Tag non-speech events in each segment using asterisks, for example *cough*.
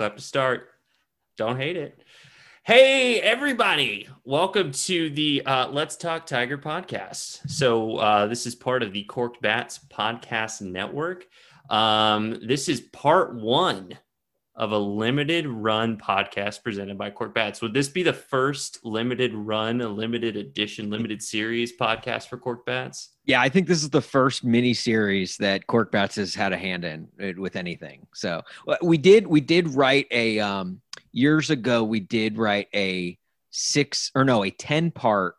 clap to start. Don't hate it. Hey, everybody. Welcome to the uh, Let's Talk Tiger podcast. So, uh, this is part of the Korked Bats podcast network. Um, this is part one of a limited run podcast presented by Korked Bats. Would this be the first limited run, a limited edition, limited series podcast for Korked Bats? Yeah, I think this is the first mini series that Korked Bats has had a hand in uh, with anything. So we did we did write a um years ago we did write a six or no a 10 part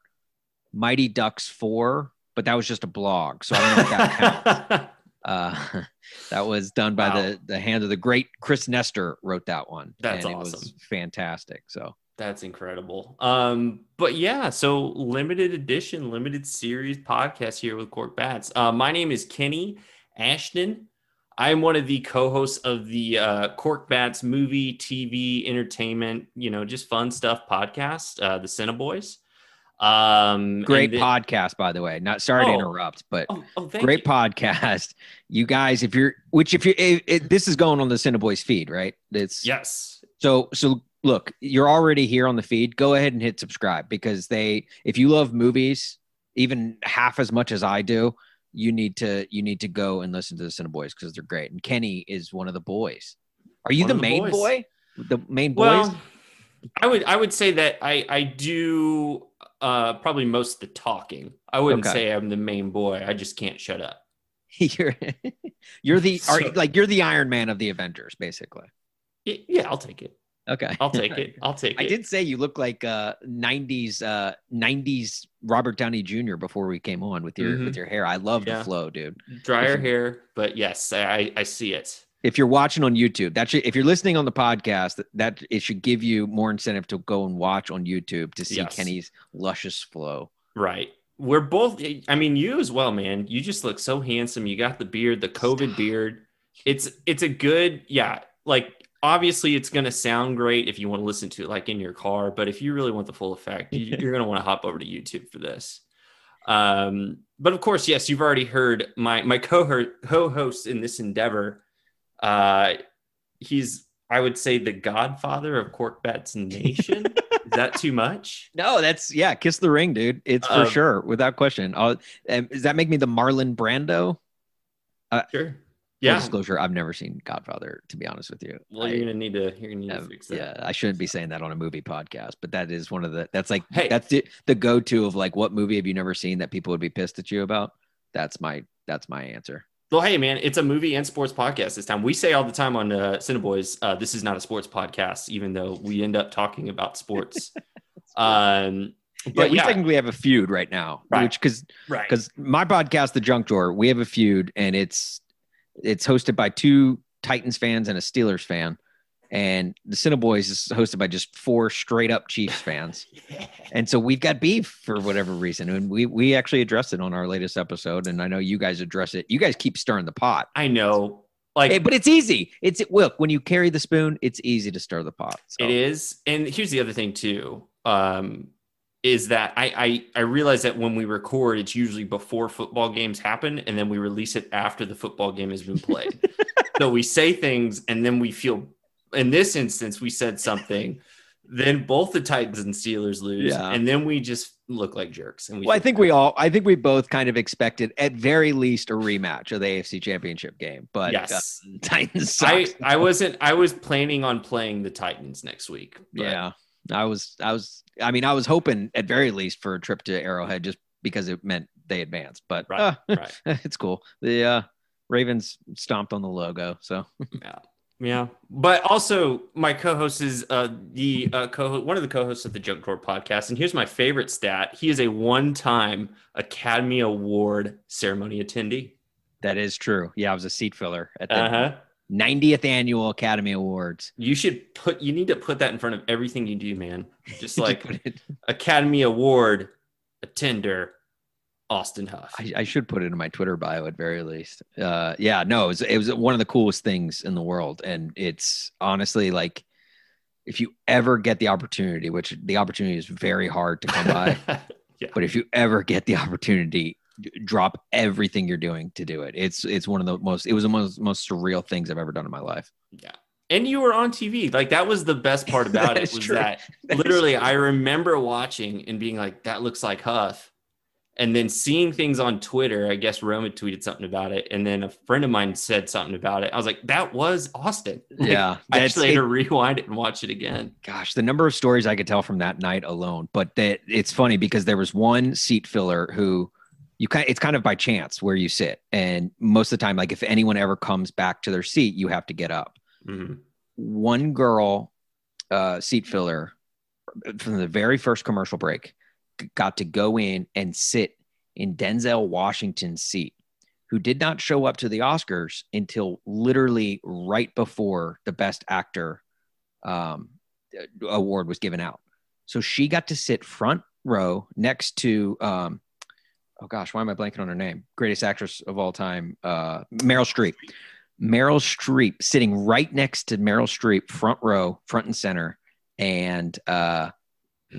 Mighty Ducks 4, but that was just a blog. So I don't know if that counts. *laughs* Uh, *laughs* that was done by wow. the the hand of the great Chris Nestor wrote that one. That's and awesome. It was fantastic. So that's incredible. Um, but yeah, so limited edition, limited series podcast here with Korked Bats. Uh, my name is Kenny Ashton. I'm one of the co-hosts of the uh, Korked Bats movie, TV, entertainment, you know, just fun stuff podcast, uh, the CineBoiz. Um, great podcast, by the way. Not sorry oh, to interrupt, but oh, oh, great you. podcast. You guys, if you're, which if you, this is going on the CineBoiz feed, right? It's yes. So, so look, you're already here on the feed. Go ahead and hit subscribe because they, if you love movies, even half as much as I do, you need to, you need to go and listen to the CineBoiz because they're great. And Kenny is one of the boys. Are you one the main boy? The main boys? Well, I would, I would say that I, I do uh, probably most the talking. I wouldn't okay. say I'm the main boy. I just can't shut up. *laughs* you're you're the so, are, like you're the Iron Man of the Avengers, basically. Yeah, I'll take it. Okay, I'll take *laughs* it. I'll take it. I did say you look like uh '90s uh '90s Robert Downey Jr. before we came on with your mm-hmm. with your hair. I love yeah. the flow, dude. Drier hair, but yes, I I see it if you're watching on YouTube, that should, if you're listening on the podcast, that it should give you more incentive to go and watch on YouTube to see yes. Kenny's luscious flow. Right. We're both. I mean, you as well, man. You just look so handsome. You got the beard, the COVID Stop. *sighs* beard. It's it's a good, yeah. Like obviously, it's gonna sound great if you want to listen to it like in your car. But if you really want the full effect, you, *laughs* you're gonna want to hop over to YouTube for this. Um, but of course, yes, you've already heard my my co-host in this endeavor uh, he's, I would say, the godfather of Korked Bats Nation. *laughs* Is that too much? No, that's yeah. Kiss the ring, dude. It's for uh, sure, without question. I'll, does that make me the Marlon Brando? Uh, sure. Yeah. disclosure: I've never seen Godfather. To be honest with you. Well, you're gonna need to. You're gonna need to fix that. Yeah, I shouldn't be saying that on a movie podcast, but that is one of the. That's like hey. that's the, the go-to of like what movie have you never seen that people would be pissed at you about? That's my that's my answer. Well, hey, man, it's a movie and sports podcast this time. We say all the time on uh, CineBoiz, uh, this is not a sports podcast, even though we end up talking about sports. *laughs* um, but yeah, we yeah. technically have a feud right now, right. which because because right. my podcast, The Junk Drawer, we have a feud, and it's it's hosted by two Titans fans and a Steelers fan and the CineBoiz is hosted by just four straight up Chiefs *laughs* fans. yeah. And so we've got beef for whatever reason. And we we actually addressed it on our latest episode. And I know you guys address it. You guys keep stirring the pot. I know. Like hey, but it's easy. It's look, when you carry the spoon, it's easy to stir the pot. So. It is. And here's the other thing too. Um, is that I, I I realize that when we record, it's usually before football games happen, and then we release it after the football game has been played. *laughs* so we say things, and then we feel in this instance, we said something. then both the Titans and Steelers lose, yeah. and then we just look like jerks. And we well, I think we all, I think we both kind of expected at very least a rematch of the AFC Championship game. But yes, uh, *laughs* Titans. Sucks. I I *laughs* wasn't. I was planning on playing the Titans next week. Yeah, I was. I was. I mean, I was hoping at very least for a trip to Arrowhead just because it meant they advanced. But right, uh, *laughs* right. it's cool. The uh, Ravens stomped on the logo, so yeah. Yeah, but also my co-host is uh, the uh, co one of the co-hosts of the Junk Drawer podcast, and here's my favorite stat: he is a one-time Academy Award ceremony attendee. That is true. Yeah, I was a seat filler at the uh-huh. 90th annual Academy Awards. You should put. You need to put that in front of everything you do, man. Just *laughs* like Academy Award attender Austin Huff. I, I, should put it in my Twitter bio at very least. Uh, yeah, no, it was, it was one of the coolest things in the world, and it's honestly like if you ever get the opportunity, which the opportunity is very hard to come by, *laughs* yeah. but if you ever get the opportunity, drop everything you're doing to do it. It's it's one of the most it was the most most surreal things I've ever done in my life. Yeah. And you were on TV. Like that was the best part about *laughs* it was true. that That literally I remember watching and being like, that looks like Huff. And then seeing things on Twitter, I guess Rome had tweeted something about it. And then a friend of mine said something about it. I was like, that was Austin. *laughs* Like, Yeah, I actually had to rewind it and watch it again. gosh, the number of stories I could tell from that night alone. But that it's funny because there was one seat filler who you kind it's kind of by chance where you sit, and most of the time, like if anyone ever comes back to their seat, you have to get up. Mhm. One girl, uh, seat filler, from the very first commercial break, got to go in and sit in Denzel Washington's seat. Who did not show up to the Oscars until literally right before the Best Actor um, award was given out. So she got to sit front row next to, um, oh gosh, why am I blanking on her name? Greatest actress of all time, uh, Meryl Streep. Meryl Streep sitting right next to Meryl Streep, front row, front and center, and uh,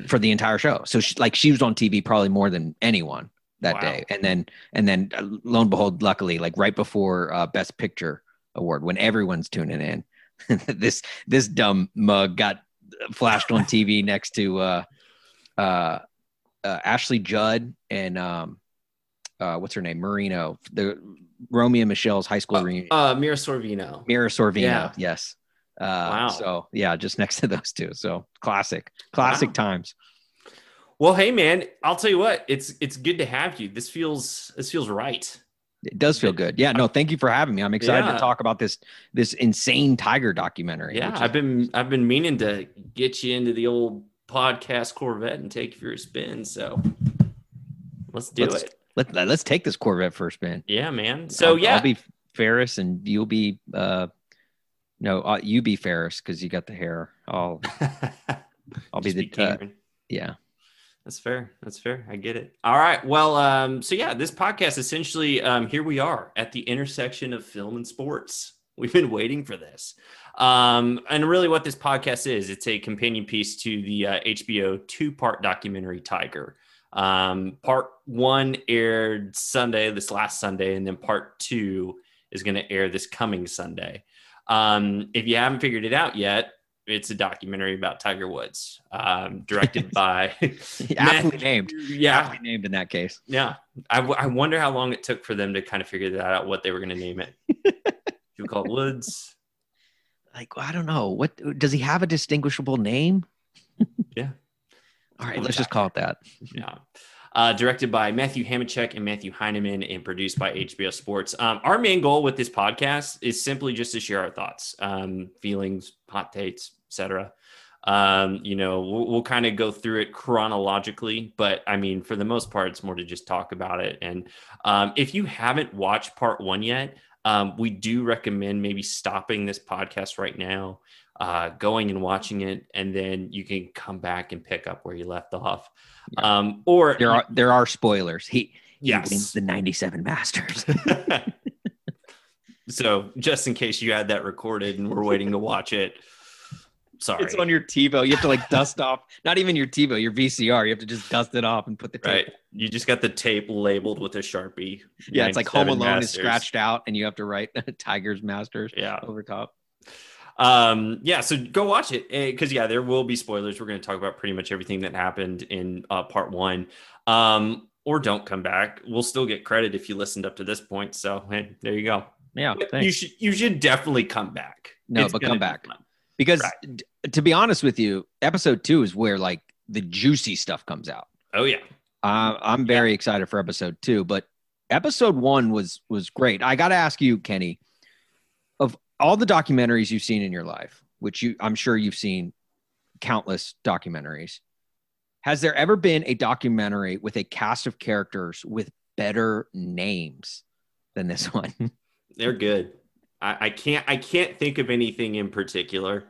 for the entire show. So she, like she was on TV probably more than anyone that Wow. day. And then and then uh, lo and behold, luckily, like right before uh, Best Picture award, when everyone's tuning in, *laughs* this this dumb mug got flashed on TV *laughs* next to uh, uh, uh, Ashley Judd and um, uh, what's her name, Marino, the Romeo and Michelle's high school reunion. Uh, Mira Sorvino. Mira Sorvino, yeah. yes. Uh, Wow. So yeah, just *laughs* next to those two. So classic, classic Wow. times. Well, hey man, I'll tell you what, it's it's good to have you. This feels this feels right. It does feel good. Yeah. No, thank you for having me. I'm excited Yeah. to talk about this this insane tiger documentary. Yeah, I've been I've been meaning to get you into the old podcast Corvette and take you for a spin. So let's do Let's- it. let, let's take this Corvette for a spin. Yeah, man. So I'll, yeah, I'll be Ferris and you'll be uh no, uh, you be Ferris because you got the hair. I'll *laughs* I'll be the uh, yeah. That's fair. That's fair. I get it. All right. Well, um, so yeah, this podcast essentially, um, here we are at the intersection of film and sports. We've been waiting for this. Um, and really, what this podcast is, it's a companion piece to the uh, HBO two part documentary Tiger. Um, part one aired Sunday, this last Sunday, and then part two is going to air this coming Sunday. Um, if you haven't figured it out yet, it's a documentary about Tiger Woods, um, directed *laughs* by *laughs* Aptly named. Yeah, Aptly named in that case. yeah. I, w- I wonder how long it took for them to kind of figure that out, what they were going to name it. *laughs* Should we call it Woods? Like I don't know. What does he have a distinguishable name? Yeah. All right, let's just call it that. Yeah. Uh, directed by Matthew Hamachek and Matthew Heineman and produced by HBO Sports. Um, our main goal with this podcast is simply just to share our thoughts, um, feelings, hot takes, etc. Um, you know, we'll, we'll kind of go through it chronologically, but I mean, for the most part, it's more to just talk about it. And um, if you haven't watched part one yet, um, we do recommend maybe stopping this podcast right now, uh, going and watching it, and then you can come back and pick up where you left off. Um, or There are there are spoilers. He, he Yes. wins the 97 Masters. *laughs* *laughs* so just in case you had that recorded and we're waiting to watch it, sorry. It's on your TiVo. You have to like dust off, not even your TiVo, your VCR. You have to just dust it off and put the tape. right. You just got the tape labeled with a sharpie. Yeah, it's like Home 97 Alone is scratched out, and you have to write *laughs* Tigers Masters Yeah. over top. Um, yeah, so go watch it because yeah, there will be spoilers. We're going to talk about pretty much everything that happened in uh, part one. Um, or don't come back. We'll still get credit if you listened up to this point. So hey, there you go. Yeah, thanks. you should you should definitely come back. No, It's but come back. because Right. d- to be honest with you, episode two is where like the juicy stuff comes out. Oh yeah. Uh, I'm very excited for episode two, but episode one was was great. I got to ask you, Kenny, all the documentaries you've seen in your life, which you I'm sure you've seen countless documentaries. Has there ever been a documentary with a cast of characters with better names than this *laughs* one? They're good. I, I can't I can't think of anything in particular.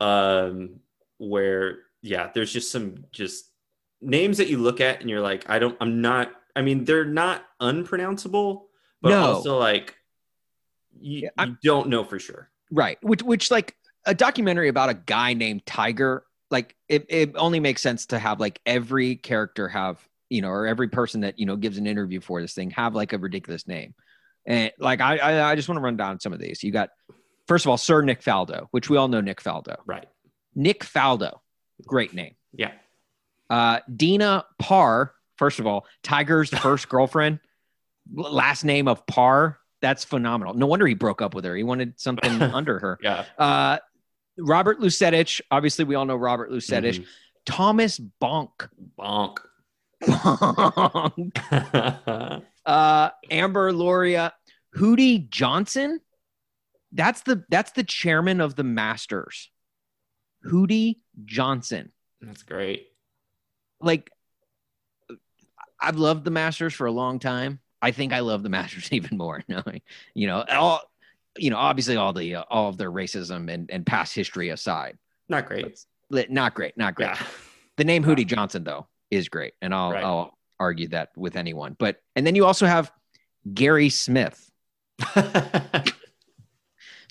Um where yeah, there's just some just names that you look at and you're like, I don't I'm not I mean, they're not unpronounceable, but No. also like you, Yeah, you don't know for sure. Right. Which which like a documentary about a guy named Tiger, like it, it only makes sense to have like every character have you know, or every person that you know gives an interview for this thing have like a ridiculous name. And like I, I, I just want to run down some of these. You got first of all, Sir Nick Faldo, which we all know Nick Faldo. Right. Nick Faldo, great name. Yeah. Uh, Dina Parr, first of all, Tiger's *laughs* first girlfriend, last name of Parr. That's phenomenal. No wonder he broke up with her. He wanted something *laughs* under her. Yeah. Uh, Robert Lusetich, obviously we all know Robert Lusetich. Mhm. Thomas Bonk. Bonk. Bonk. *laughs* uh, Amber Loria, Hootie Johnson. That's the that's the chairman of the Masters. Hootie Johnson. That's great. Like I've loved the Masters for a long time. I think I love the *laughs* Masters even more. You know, all you know, obviously all the uh, all of their racism and and past history aside, Not great. Not great, not great. Yeah. The name Hootie Johnson though is great, and I'll Right. I'll argue that with anyone. But and then you also have Gary Smith. *laughs*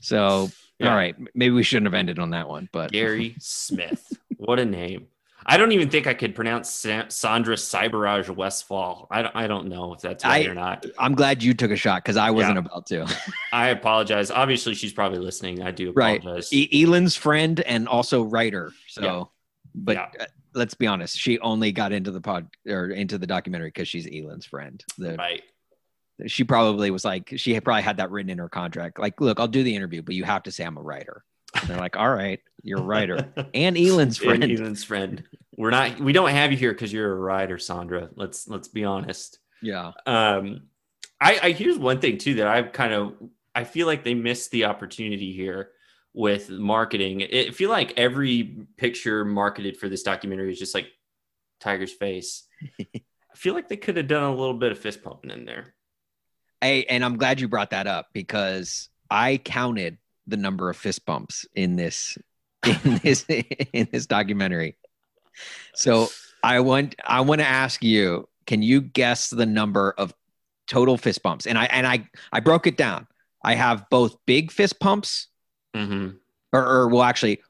So Yeah. all right, maybe we shouldn't have ended on that one, but Gary *laughs* Smith. What a name. I don't even think I could pronounce Sa- Sandra Cyberage Westfall. I don't, I don't know if that's right I- or not. I'm glad you took a shot because I wasn't about to. *laughs* I apologize. Obviously, she's probably listening. I do Right. apologize. E- Elin's friend and also writer. So, Yeah. but Yeah. uh, let's be honest, she only got into the pod or into the documentary because she's Elin's friend. The, right. She probably was like, she probably had that written in her contract. Like, look, I'll do the interview, but you have to say I'm a writer. And they're like, all right, you're a writer *laughs* and Yeah, friend. Ethan's friend. We're not. We don't have you here because you're a writer, Sandra. Let's let's be honest. Yeah. Um, I, I here's one thing too that I've kind of I feel like they missed the opportunity here with marketing. I feel like every picture marketed for this documentary is just like Tiger's face. *laughs* I feel like they could have done a little bit of fist pumping in there. Hey, and I'm glad you brought that up because I counted the number of fist bumps in this in *laughs* this in this documentary. So I want I want to ask you, can you guess the number of total fist bumps? And I and I I broke it down. I have both big fist pumps, mm-hmm. or, or well, actually,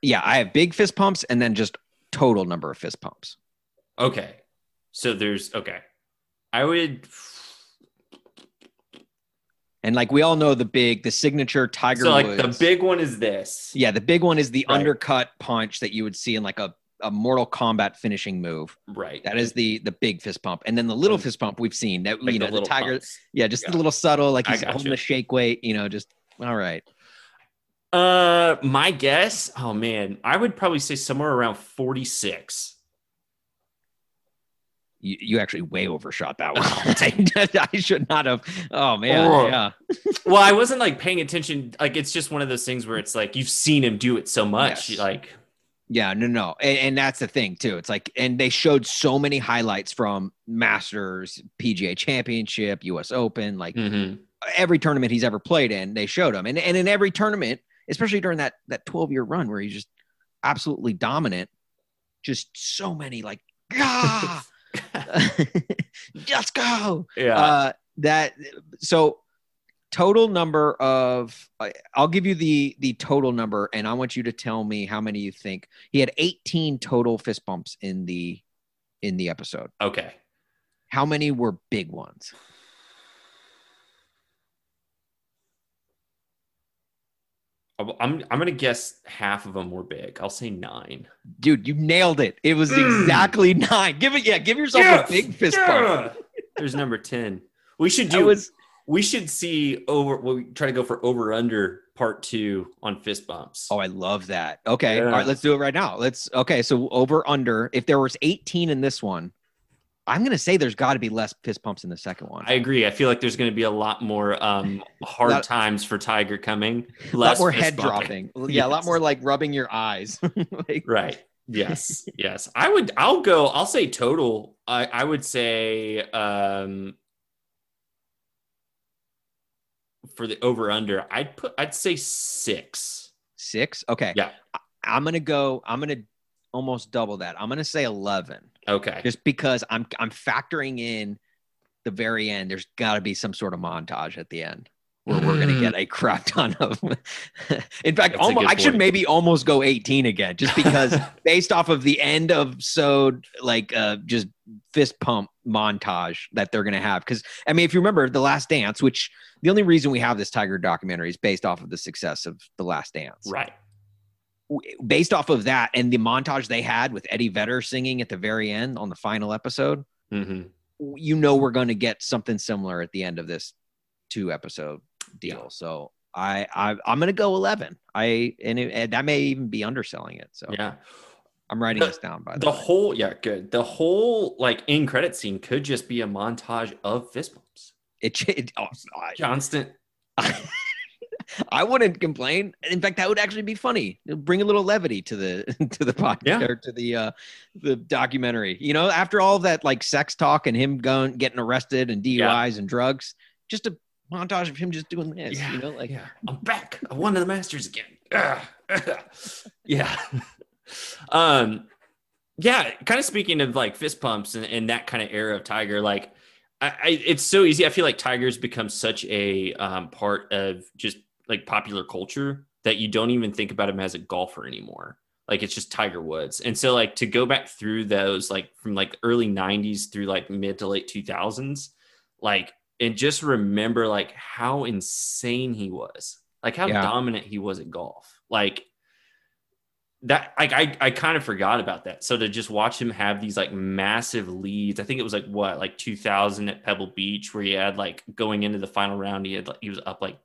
yeah, I have big fist pumps and then just total number of fist pumps. Okay, so there's okay. I would. And like we all know, the big, the signature Tiger So like Woods. the big one is this. Yeah, the big one is the Right. undercut punch that you would see in like a, a Mortal Kombat finishing move. Right. That is the the big fist pump, and then the little Mm. fist pump we've seen that Like you know the the, tiger. pumps. Yeah, just Yeah. a little subtle, like he's holding the shake weight. You know, just all right. Uh, my guess. Oh man, I would probably say somewhere around forty-six. You, you actually way overshot that one. *laughs* *laughs* I should not have. Oh man, Oh. yeah, well, I wasn't like paying attention. Like it's just one of those things where it's like you've seen him do it so much. Yes. Like yeah, no, no, and, and that's the thing too. It's like, and they showed so many highlights from Masters, PGA Championship, U.S. Open, like mhm. every tournament he's ever played in, they showed him. And, and in every tournament, especially during that that 12 year run where he's just absolutely dominant, just so many like, *laughs* ah, *laughs* let's go. yeah. Uh, that so total number of I'll give you the the total number and I want you to tell me how many you think. He had 18 total fist bumps in the in the episode. okay. How many were big ones? I'm I'm gonna guess half of them were big. I'll say nine. Dude, you nailed it. It was Mm. exactly nine. Give it, yeah, give yourself Yes! a big fist bump. Yeah! There's number ten. We should do. was we should see over. We try to go for over under part two on fist bumps. oh, I love that. Okay. Yeah. All right, let's do it right now. Let's okay. So over under, if there was 18 in this one, I'm gonna say there's got to be less fist pumps in the second one. I agree. I feel like there's going to be a lot more um, *laughs* hard Lot- times for Tiger coming. *laughs* a lot Less more head bumping. dropping. Yeah, a lot more like rubbing your eyes. *laughs* like, Right. Yes. yes. I would. I'll go. I'll say total. I I would say um for the over under. I'd put. I'd say six. Six. Okay. Yeah. I- I'm gonna go. I'm gonna almost double that. I'm gonna say 11, Okay. just because I'm I'm factoring in the very end. There's got to be some sort of montage at the end. where we're going to get a crap ton of. *laughs* In fact, That's almost, I should maybe almost go 18 again, just because *laughs* based off of the end of so like uh, just fist pump montage that they're going to have. Because I mean, if you remember The Last Dance, which the only reason we have this Tiger documentary is based off of the success of The Last Dance. Right. Based off of that and the montage they had with Eddie Vedder singing at the very end on the final episode, hmm you know we're going to get something similar at the end of this two episode deal. Yeah. So I, I I'm going to go 11. I and, it, and that may even be underselling it. So Yeah. I'm writing The- this down by the, The whole, yeah, good. The whole like in credit scene could just be a montage of fist bumps. It, it oh, Johnston. *laughs* I wouldn't complain. In fact, that would actually be funny. It'll bring a little levity to the *laughs* to the podcast Yeah. or to the uh the documentary. You know, after all of that like sex talk and him going getting arrested and DUIs and drugs, just a montage of him just doing this. Yeah, You know, like yeah, I'm back. I won the Masters again. Ah, *laughs* yeah. *laughs* um, yeah. Kind of speaking of like fist pumps and, and that kind of era of Tiger, like I, I, it's so easy. I feel like Tiger's become such a um, part of just like popular culture that you don't even think about him as a golfer anymore. Like it's just Tiger Woods. And so like to go back through those like from like early 90s through like mid to late 2000s, like and just remember like how insane he was. Like how Yeah. dominant he was at golf. Like that like I, I kind of forgot about that. So to just watch him have these like massive leads, I think it was like what, like 2000 at Pebble Beach, where he had like going into the final round, he had like he was up like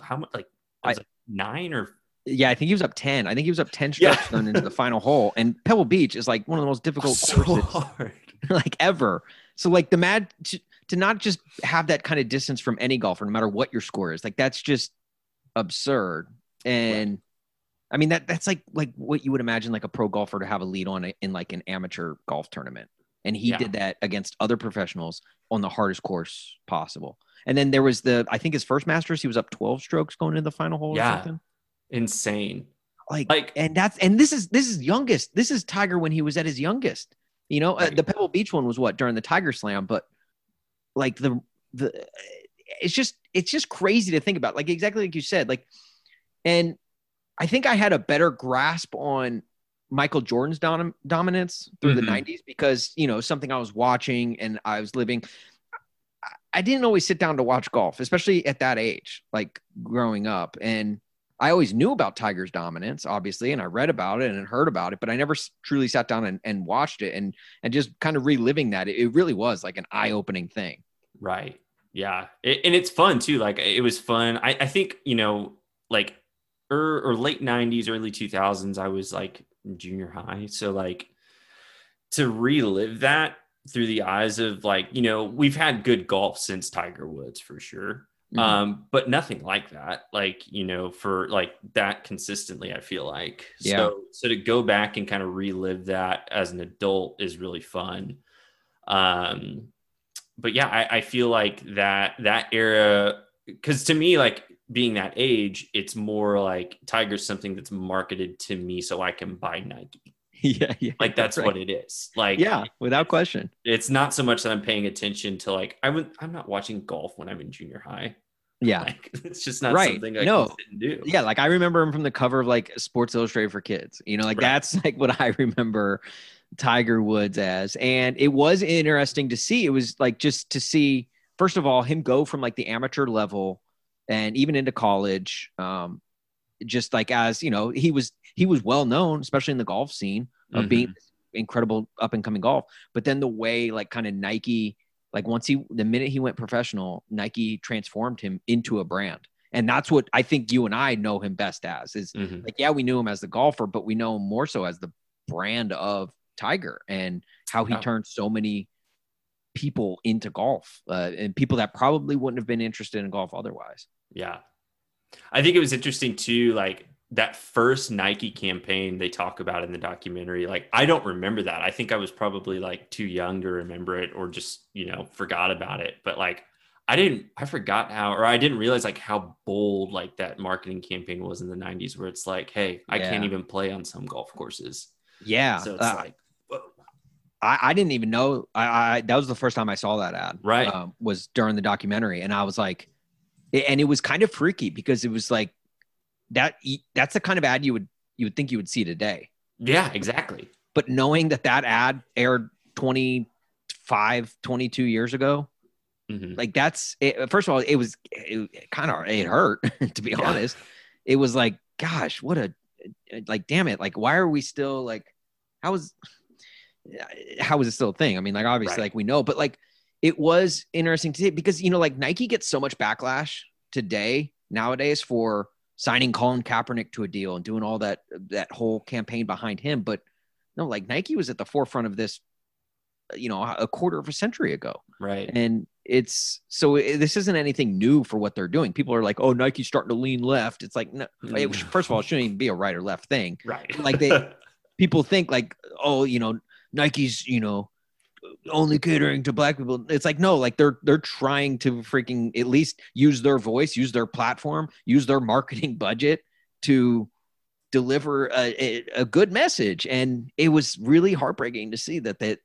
how much, like, I- like nine or yeah, I think he was up 10. I think he was up 10 Yeah. strokes going into the final hole. And Pebble Beach is like one of the most difficult *laughs* so courses hard. *laughs* like ever. So like the mad to, to not just have that kind of distance from any golfer, no matter what your score is, like that's just absurd. And I mean that that's like like what you would imagine like a pro golfer to have a lead on it in like an amateur golf tournament. And he Yeah. did that against other professionals on the hardest course possible. And then there was the I think his first Masters, he was up 12 strokes going into the final hole or Yeah. something. Insane. Like, Like- and that's and this is this is youngest. This is Tiger when he was at his youngest. You know, uh, the Pebble Beach one was what during the Tiger Slam, but like the the it's just it's just crazy to think about. Like exactly like you said. Like, and I think I had a better grasp on Michael Jordan's dom- dominance through the Mhm. '90s because you know something I was watching and I was living. I- I didn't always sit down to watch golf, especially at that age, like growing up. And I always knew about Tiger's dominance, obviously, and I read about it and heard about it, but I never truly sat down and, and watched it and and just kind of reliving that. It, it really was like an eye opening thing. Right. Yeah. It, and it's fun too. Like it was fun. I, I think, you know, like er, or late 90s, early 2000s, I was like junior high. So like to relive that through the eyes of like, you know, we've had good golf since Tiger Woods for sure. Mhm. Um, but nothing like that, like, you know, for like that consistently, I feel like. Yeah. So so to go back and kind of relive that as an adult is really fun. Um, but yeah, I, I feel like that that era because to me, like being that age, it's more like Tiger's something that's marketed to me so I can buy Nike. *laughs* yeah, yeah, Like that's right. what it is. Like Yeah, without question. it's not so much that I'm paying attention to like I would I'm not watching golf when I'm in junior high. Yeah, *laughs* Like it's just not Right. something I No. do. yeah. Like I remember him from the cover of like Sports Illustrated for Kids. You know, like Right. that's like what I remember Tiger Woods as. And it was interesting to see. It was like just to see, first of all, him go from like the amateur level and even into college. Um, just like as you know, he was he was well known, especially in the golf scene of Mhm. being incredible up and coming golf. But then the way like kind of Nike, like once he the minute he went professional, Nike transformed him into a brand. And that's what I think you and I know him best as is Mhm. like, yeah, we knew him as the golfer, but we know him more so as the brand of Tiger and how he Yeah. turned so many people into golf uh, and people that probably wouldn't have been interested in golf otherwise. Yeah. I think it was interesting too, like that first Nike campaign they talk about in the documentary. Like, I don't remember that. I think I was probably like too young to remember it or just, you know, forgot about it. But like, I didn't, I forgot how, or I didn't realize like how bold like that marketing campaign was in the 90s, where it's like, hey, I can't even play on some golf courses. Yeah. So it's uh, like. I, I didn't even know. I, I that was the first time I saw that ad. Right. Um, was during the documentary, and I was like, and it was kind of freaky because it was like that that's the kind of ad you would you would think you would see today Yeah, exactly. but knowing that that ad aired 25 22 years ago Mhm. like that's it, first of all it was it, kind of it hurt *laughs* to be Yeah. honest it was like gosh what a like damn it like why are we still like how is how is it still a thing i mean like obviously Right. like we know but like it was interesting to see because you know like nike gets so much backlash today nowadays for signing colin kaepernick to a deal and doing all that that whole campaign behind him but no like nike was at the forefront of this you know a quarter of a century ago Right. and it's so it, this isn't anything new for what they're doing. People are like, "Oh, Nike's starting to lean left." It's like, no, it, Mm. first of all, it shouldn't even be a right or left thing. Right. Like they- *laughs* People think like, "Oh, you know, Nike's, you know, only catering to black people." It's like, no, like they're they're trying to freaking at least use their voice, use their platform, use their *laughs* marketing budget to deliver a, a, good message. And it was really heartbreaking to see that that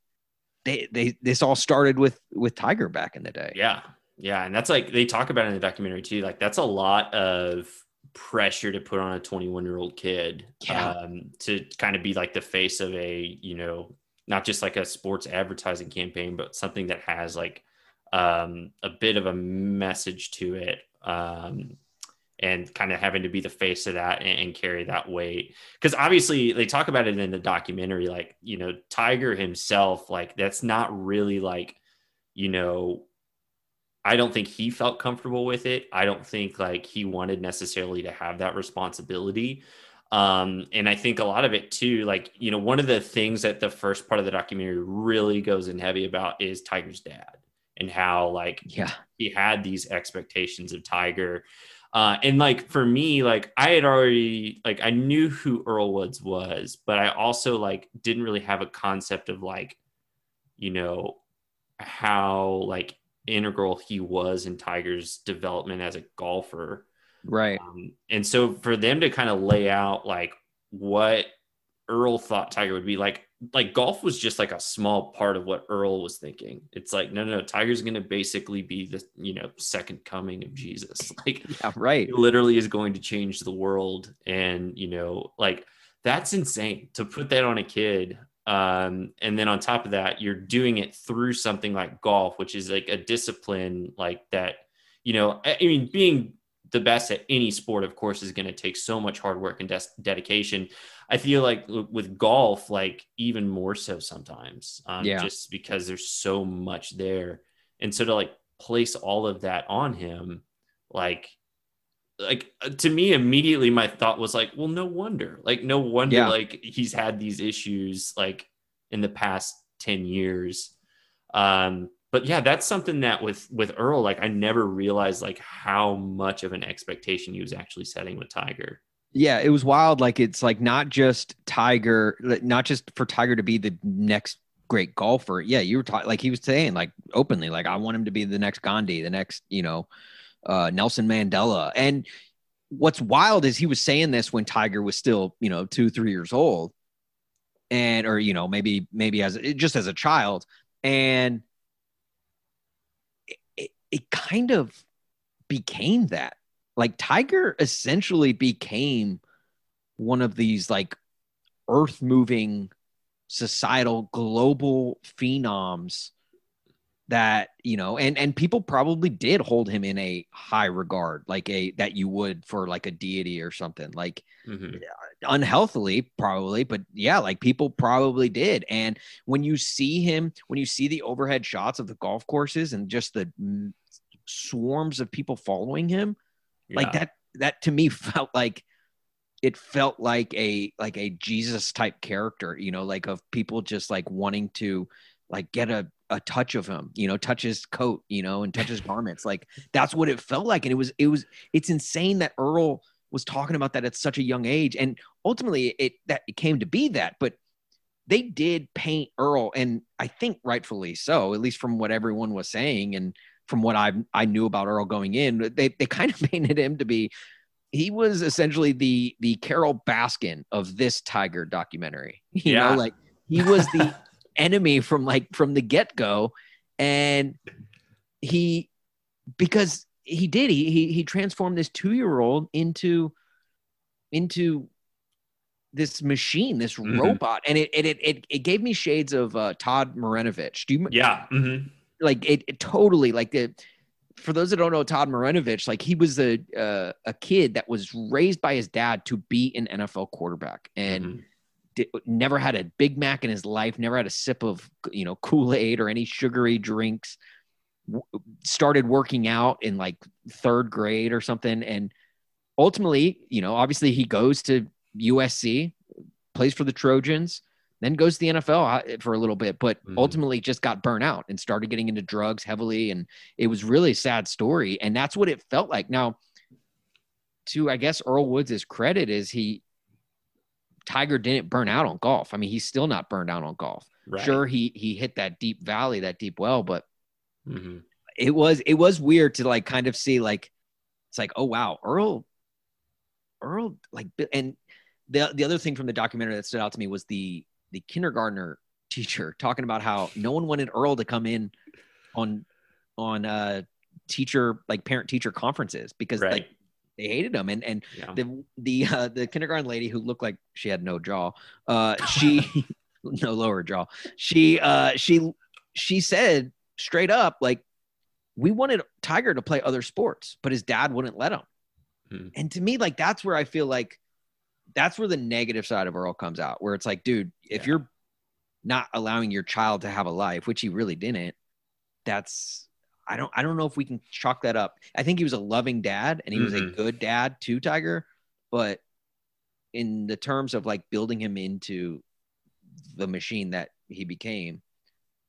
they they this all started with with Tiger back in the day. Yeah. Yeah. And that's like they talk about in the documentary too. Like that's a lot of pressure to put on a 21 year old kid Yeah. um, to kind of be like the face of a, you know, not just like a sports advertising campaign, but something that has like um, a bit of a message to it. Um, and kind of having to be the face of that and, and carry that weight because obviously they talk about it in the documentary like you know tiger himself like that's not really like you know i don't think he felt comfortable with it i don't think like he wanted necessarily to have that responsibility um and i think a lot of it too like you know one of the things that the first part of the documentary really goes in heavy about is tiger's dad and how like Yeah. he had these expectations of tiger uh, and like for me, like I had already like I knew who Earl Woods was, but I also like didn't really have a concept of like, you know, how like integral he was in Tiger's development as a golfer. Right. Um, and so for them to kind of lay out like what Earl thought Tiger would be like, like golf was just like a small part of what Earl was thinking. It's like, no, no, no Tiger's going to basically be the, you know, second coming of Jesus. *laughs* Like, Yeah. Right. it literally is going to change the world. And, you know, like that's insane to put that on a kid. Um, and then on top of that, you're doing it through something like golf, which is like a discipline like that, you know, I I mean, being the best at any sport, of course, is going to take so much hard work and des- dedication. I feel like with golf, like even more so sometimes, um, Yeah. just because there's so much there. And so to like place all of that on him, like, like uh, to me immediately my thought was like well no wonder like no wonder Yeah. like he's had these issues like in the past 10 years um but yeah that's something that with with earl like i never realized like how much of an expectation he was actually setting with tiger Yeah. It was wild. Like it's like not just Tiger, not just for Tiger to be the next great golfer. Yeah. You were talking like he was saying like openly, like I want him to be the next Gandhi, the next, you know, uh, Nelson Mandela. And what's wild is he was saying this when Tiger was still, you know, two, three years old. And or you know maybe maybe as just as a child, and it, kind of became that like Tiger essentially became one of these like earth moving societal global phenoms that you know and and people probably did hold him in a high regard like a that you would for like a deity or something like Mhm. unhealthily probably but yeah like people probably did and when you see him when you see the overhead shots of the golf courses and just the swarms of people following him like that that to me *laughs* felt like it felt like a like a jesus type character you know like of people just like wanting to like get a a touch of him you know touch his coat you know and touch his *laughs* garments. Like that's what it felt like. And it was it was it's insane that earl was talking about that at such a young age. And ultimately it that it came to be that but they did paint earl and i think rightfully so at least from what everyone was saying. And from what I I knew about Earl going in, they they kind of *laughs* painted him to be he was essentially the the Carole Baskin of this Tiger documentary. *laughs* You Yeah. know, like he was the *laughs* enemy from like from the get go, and he because he did. He he he transformed this two year old into into this machine, this Mhm. robot, and it it, it it gave me shades of uh, Todd Marinovich. Do you Yeah. mhm. Like it, it totally like the for those that don't know Todd Marinovich, like he was a uh, a kid that was raised by his dad to be an NFL quarterback and Mhm. di- never had a Big Mac in his life, never had a sip of you know Kool Aid or any sugary drinks. W- started working out in like third grade or something, and ultimately, you know, obviously he goes to USC, plays for the Trojans, then goes to the NFL uh, for a little bit, but Mhm. ultimately just got burnt out and started getting into drugs heavily, and it was really a sad story, and that's what it felt like. Now, to I guess Earl Woods' credit is he Tiger didn't burn out on golf. I mean, he's still not burned out on golf. Right. Sure, he he hit that deep valley, that deep well, but Mhm. it was it was weird to like kind of see like it's like oh wow Earl Earl like and the the other thing from the documentary that stood out to me was the the kindergartner teacher talking about how no one wanted Earl to come in on on uh teacher like parent teacher conferences because Right. like they hated him and and Yeah. the the uh, the kindergarten lady who looked like she had no jaw uh *laughs* she no lower jaw she uh she she said straight up like we wanted tiger to play other sports but his dad wouldn't let him Hmm. and to me like that's where i feel like that's where the negative side of earl comes out where it's like dude if Yeah. you're not allowing your child to have a life which he really didn't that's I don't I don't know if we can chalk that up. I think he was a loving dad and he was a Mhm. good dad to Tiger, but in the terms of like building him into the machine that he became,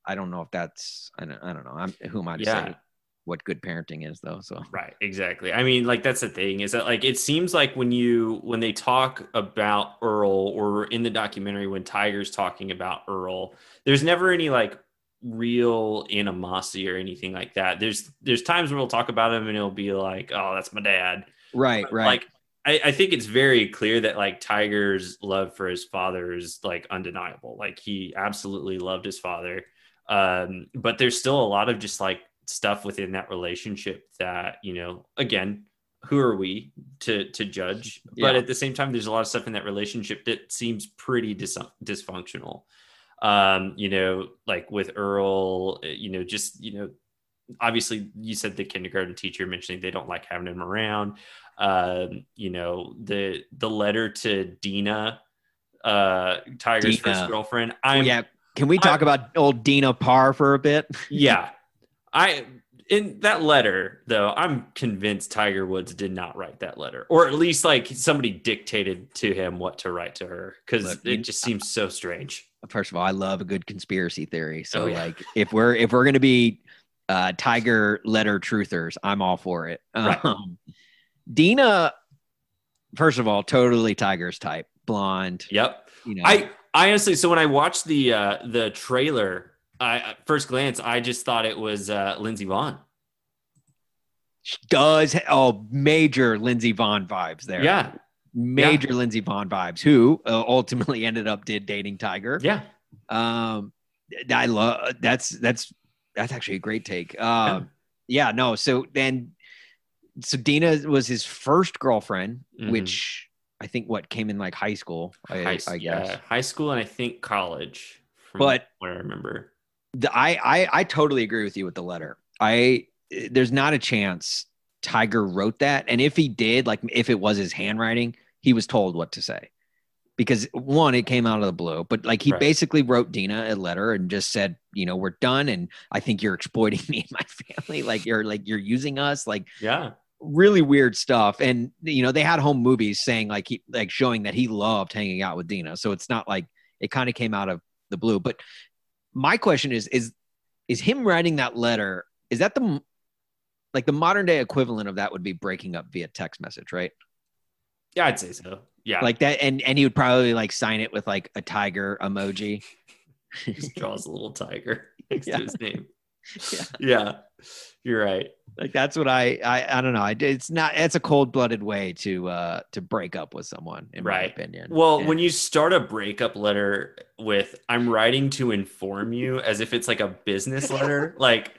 I don't know if that's I don't, I don't know. I'm who am I to Yeah. say what good parenting is though. So Right, exactly. I mean, like that's the thing is that like it seems like when you when they talk about Earl or in the documentary when Tiger's talking about Earl, there's never any like real animosity or anything like that. There's there's times where we'll talk about him and it'll be like, oh, that's my dad. right, right. Like I, I think it's very clear that like Tiger's love for his father is like undeniable. Like he absolutely loved his father. Um, but there's still a lot of just like stuff within that relationship that, you know, again, who are we to to judge? But at the same time, there's a lot of stuff in that relationship that seems pretty dis- dysfunctional. Um, you know, like with Earl, uh, you know, just you know, obviously you said the kindergarten teacher mentioning they don't like having him around um, you know the the letter to Dina, uh, Tiger's Dina. first girlfriend. I'm yeah. Can we talk about old Dina Parr for a bit? yeah. *laughs* I in that letter though, I'm convinced Tiger Woods did not write that letter, or at least like somebody dictated to him what to write to her because it just seems so strange. First of all, I love a good conspiracy theory. So Oh, yeah. like if we're if we're gonna be uh Tiger letter truthers, I'm all for it. Right. Um Dina, first of all, totally Tiger's type, blonde. Yep. You know, I I honestly, so when I watched the uh the trailer, I at first glance, I just thought it was uh Lindsey Vonn. does oh major Lindsey Vonn vibes there. Yeah. major Lindsey Vonn vibes. Who uh, ultimately *laughs* ended up did dating Tiger. Yeah. Um, I love that's that's that's actually a great take. Um, yeah. no. So then, so Dina was his first girlfriend, Mhm. which I think what came in like high school. I, high, I guess. yeah, high school and I think college. From But- what I remember. The, I, I I totally agree with you with the letter. I there's not a chance Tiger wrote that, and if he did, like if it was his handwriting, he was told what to say. Because one, it came out of the blue, but like he Right. basically wrote Dina a letter and just said, you know, we're done, and I think you're exploiting *laughs* me and my family. Like you're like you're using us. Like Yeah. really weird stuff. And you know, they had home movies saying like he like showing that he loved hanging out with Dina. So it's not like it kind of came out of the blue. But my question is is is him writing that letter, is that the like the modern day equivalent of that would be breaking up via text message, right? Yeah, I'd say so. Yeah. Like that and and he would probably like sign it with like a tiger emoji. *laughs* He just draws a little tiger *laughs* next Yeah. to his name. *laughs* Yeah. Yeah. You're right. Like that's what I I I don't know. I it's not it's a cold blooded way to uh to break up with someone in my opinion. Well, Yeah. when you start a breakup letter with I'm writing to inform you as if it's like a business letter, *laughs* like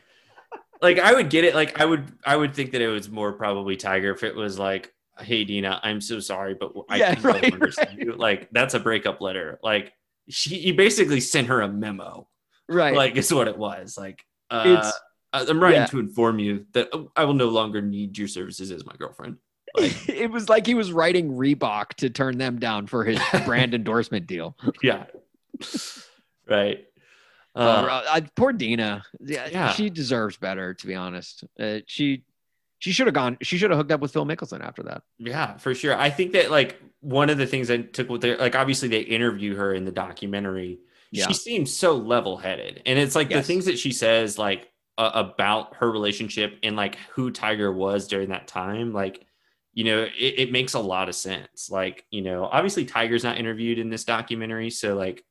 like I would get it. Like I would, I would think that it was more probably Tiger if it was like, "Hey Dina, I'm so sorry, but I Yeah, can't right, understand right. you." Like that's a breakup letter. Like she, he basically sent her a memo. right. Like it's what it was. Like uh, I'm writing yeah. to inform you that I will no longer need your services as my girlfriend. Like *laughs* it was like he was writing Reebok to turn them down for his *laughs* brand endorsement deal. yeah, right. *laughs* Uh, Uh, poor Dina. Yeah, Yeah. she deserves better. To be honest, uh, she she should have gone. She should have hooked up with Phil Mickelson after that. Yeah, for sure. I think that like one of the things I took with their like obviously they interview her in the documentary. Yeah. She seems so level headed, and it's like the things that she says like uh, about her relationship and like who Tiger was during that time. Like, you know, it, it makes a lot of sense. Like, you know, obviously Tiger's not interviewed in this documentary, so like,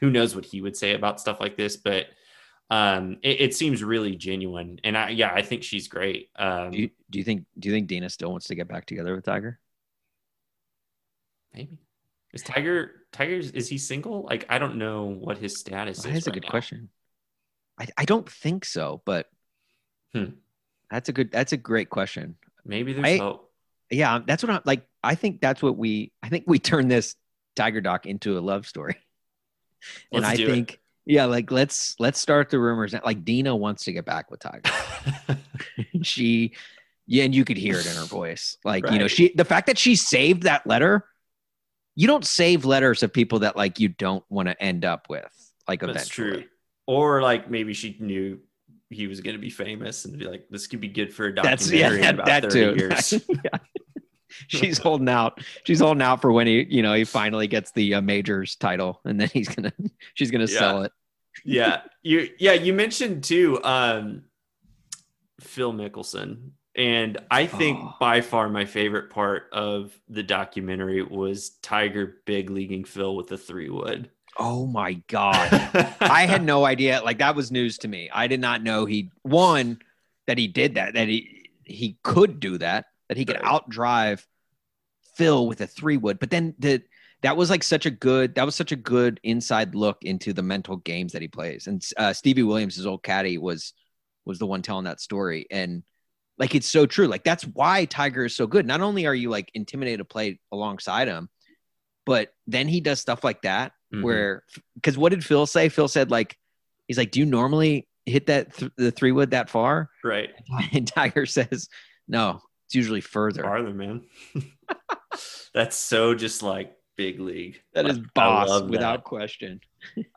who knows what he would say about stuff like this, but. Um, it, it seems really genuine, and I yeah, I think she's great. Um, Do you, do you think do you think dana still wants to get back together with Tiger? Maybe. Is Tiger Tiger's is he single? Like I don't know what his status is. That's a good now. question. I, I don't think so, but Hmm. that's a good that's a great question. Maybe there's I- hope. Yeah, that's what I'm like. I think that's what we. I think we turn this Tiger doc into a love story, *laughs* and Let's I do it. think yeah, like let's let's start the rumors. Like Dina wants to get back with Tiger. *laughs* she, yeah, and you could hear it in her voice. Like you know, she the fact that she saved that letter. You don't save letters of people that like you don't want to end up with. Like That's eventually, true. Or like maybe she knew he was going to be famous and be like, this could be good for a That's yeah, documentary in about that 30 too. years. *laughs* Yeah. She's holding out. She's holding out for when he, you know, he finally gets the uh, majors title, and then he's gonna, she's gonna Yeah. sell it. yeah. You yeah, you mentioned too um Phil Mickelson. And I think Oh. by far my favorite part of the documentary was Tiger big leaguing Phil with the three wood. Oh my god, *laughs* I had no idea. Like that was news to me. I did not know he one that he did that. That he he could do that. That he could Right. outdrive Phil with a three wood. But then the that was like such a good that was such a good inside look into the mental games that he plays. And uh, Stevie Williams, his old caddy, was was the one telling that story. And like it's so true. Like that's why Tiger is so good. Not only are you like intimidated to play alongside him, but then he does stuff like that Mhm. where because what did Phil say? Phil said like he's like, do you normally hit that th- the three wood that far? right. *laughs* And Tiger says, no, it's usually further. farther, man. *laughs* That's so just like big league. That is Like, I boss without that. question.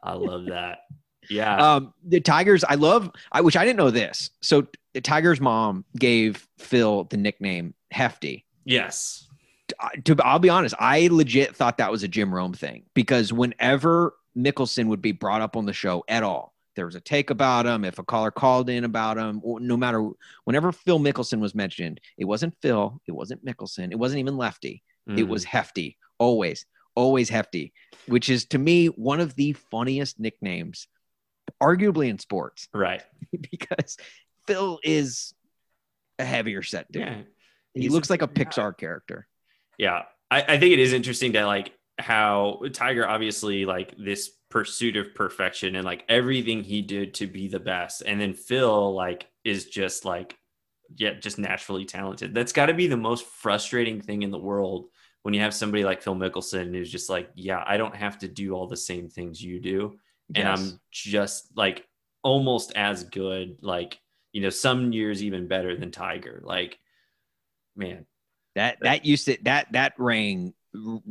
I love that. *laughs* Yeah. Um, the Tigers, I love, I which I didn't know this. So the Tigers' mom gave Phil the nickname Hefty. yes. I- to I'll be honest, I legit thought that was a Jim Rome thing because whenever Mickelson would be brought up on the show at all, there was a take about him. If a caller called in about him, no matter whenever Phil Mickelson was mentioned, it wasn't Phil, it wasn't Mickelson, it wasn't even Lefty, it Mhm. was Hefty, always, always Hefty, which is to me one of the funniest nicknames, arguably in sports, right. *laughs* because Phil is a heavier set dude. Yeah. He He's looks like a. Pixar character. Yeah. I, I think it is interesting that like how Tiger obviously like this pursuit of perfection and like everything he did to be the best. And then Phil like is just like yeah, just naturally talented. That's got to be the most frustrating thing in the world when you have somebody like Phil Mickelson who's just like, yeah, I don't have to do all the same things you do. And Yes. I'm just like almost as good, like, you know, some years even better than Tiger. Like, man, That that used to that that rang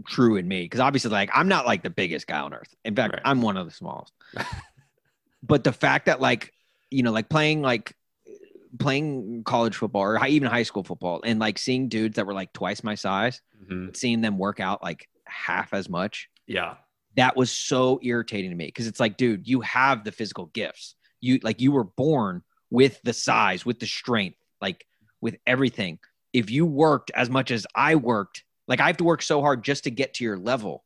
true in me because obviously like I'm not like the biggest guy on earth. In fact, Right. I'm one of the smallest. *laughs* but the fact that like you know like playing like playing college football or hi- even high school football and like seeing dudes that were like twice my size, Mhm. seeing them work out like half as much, yeah. That was so irritating to me because it's like, dude, you have the physical gifts. You like you were born with the size, with the strength, like with everything. If you worked as much as I worked, like I have to work so hard just to get to your level.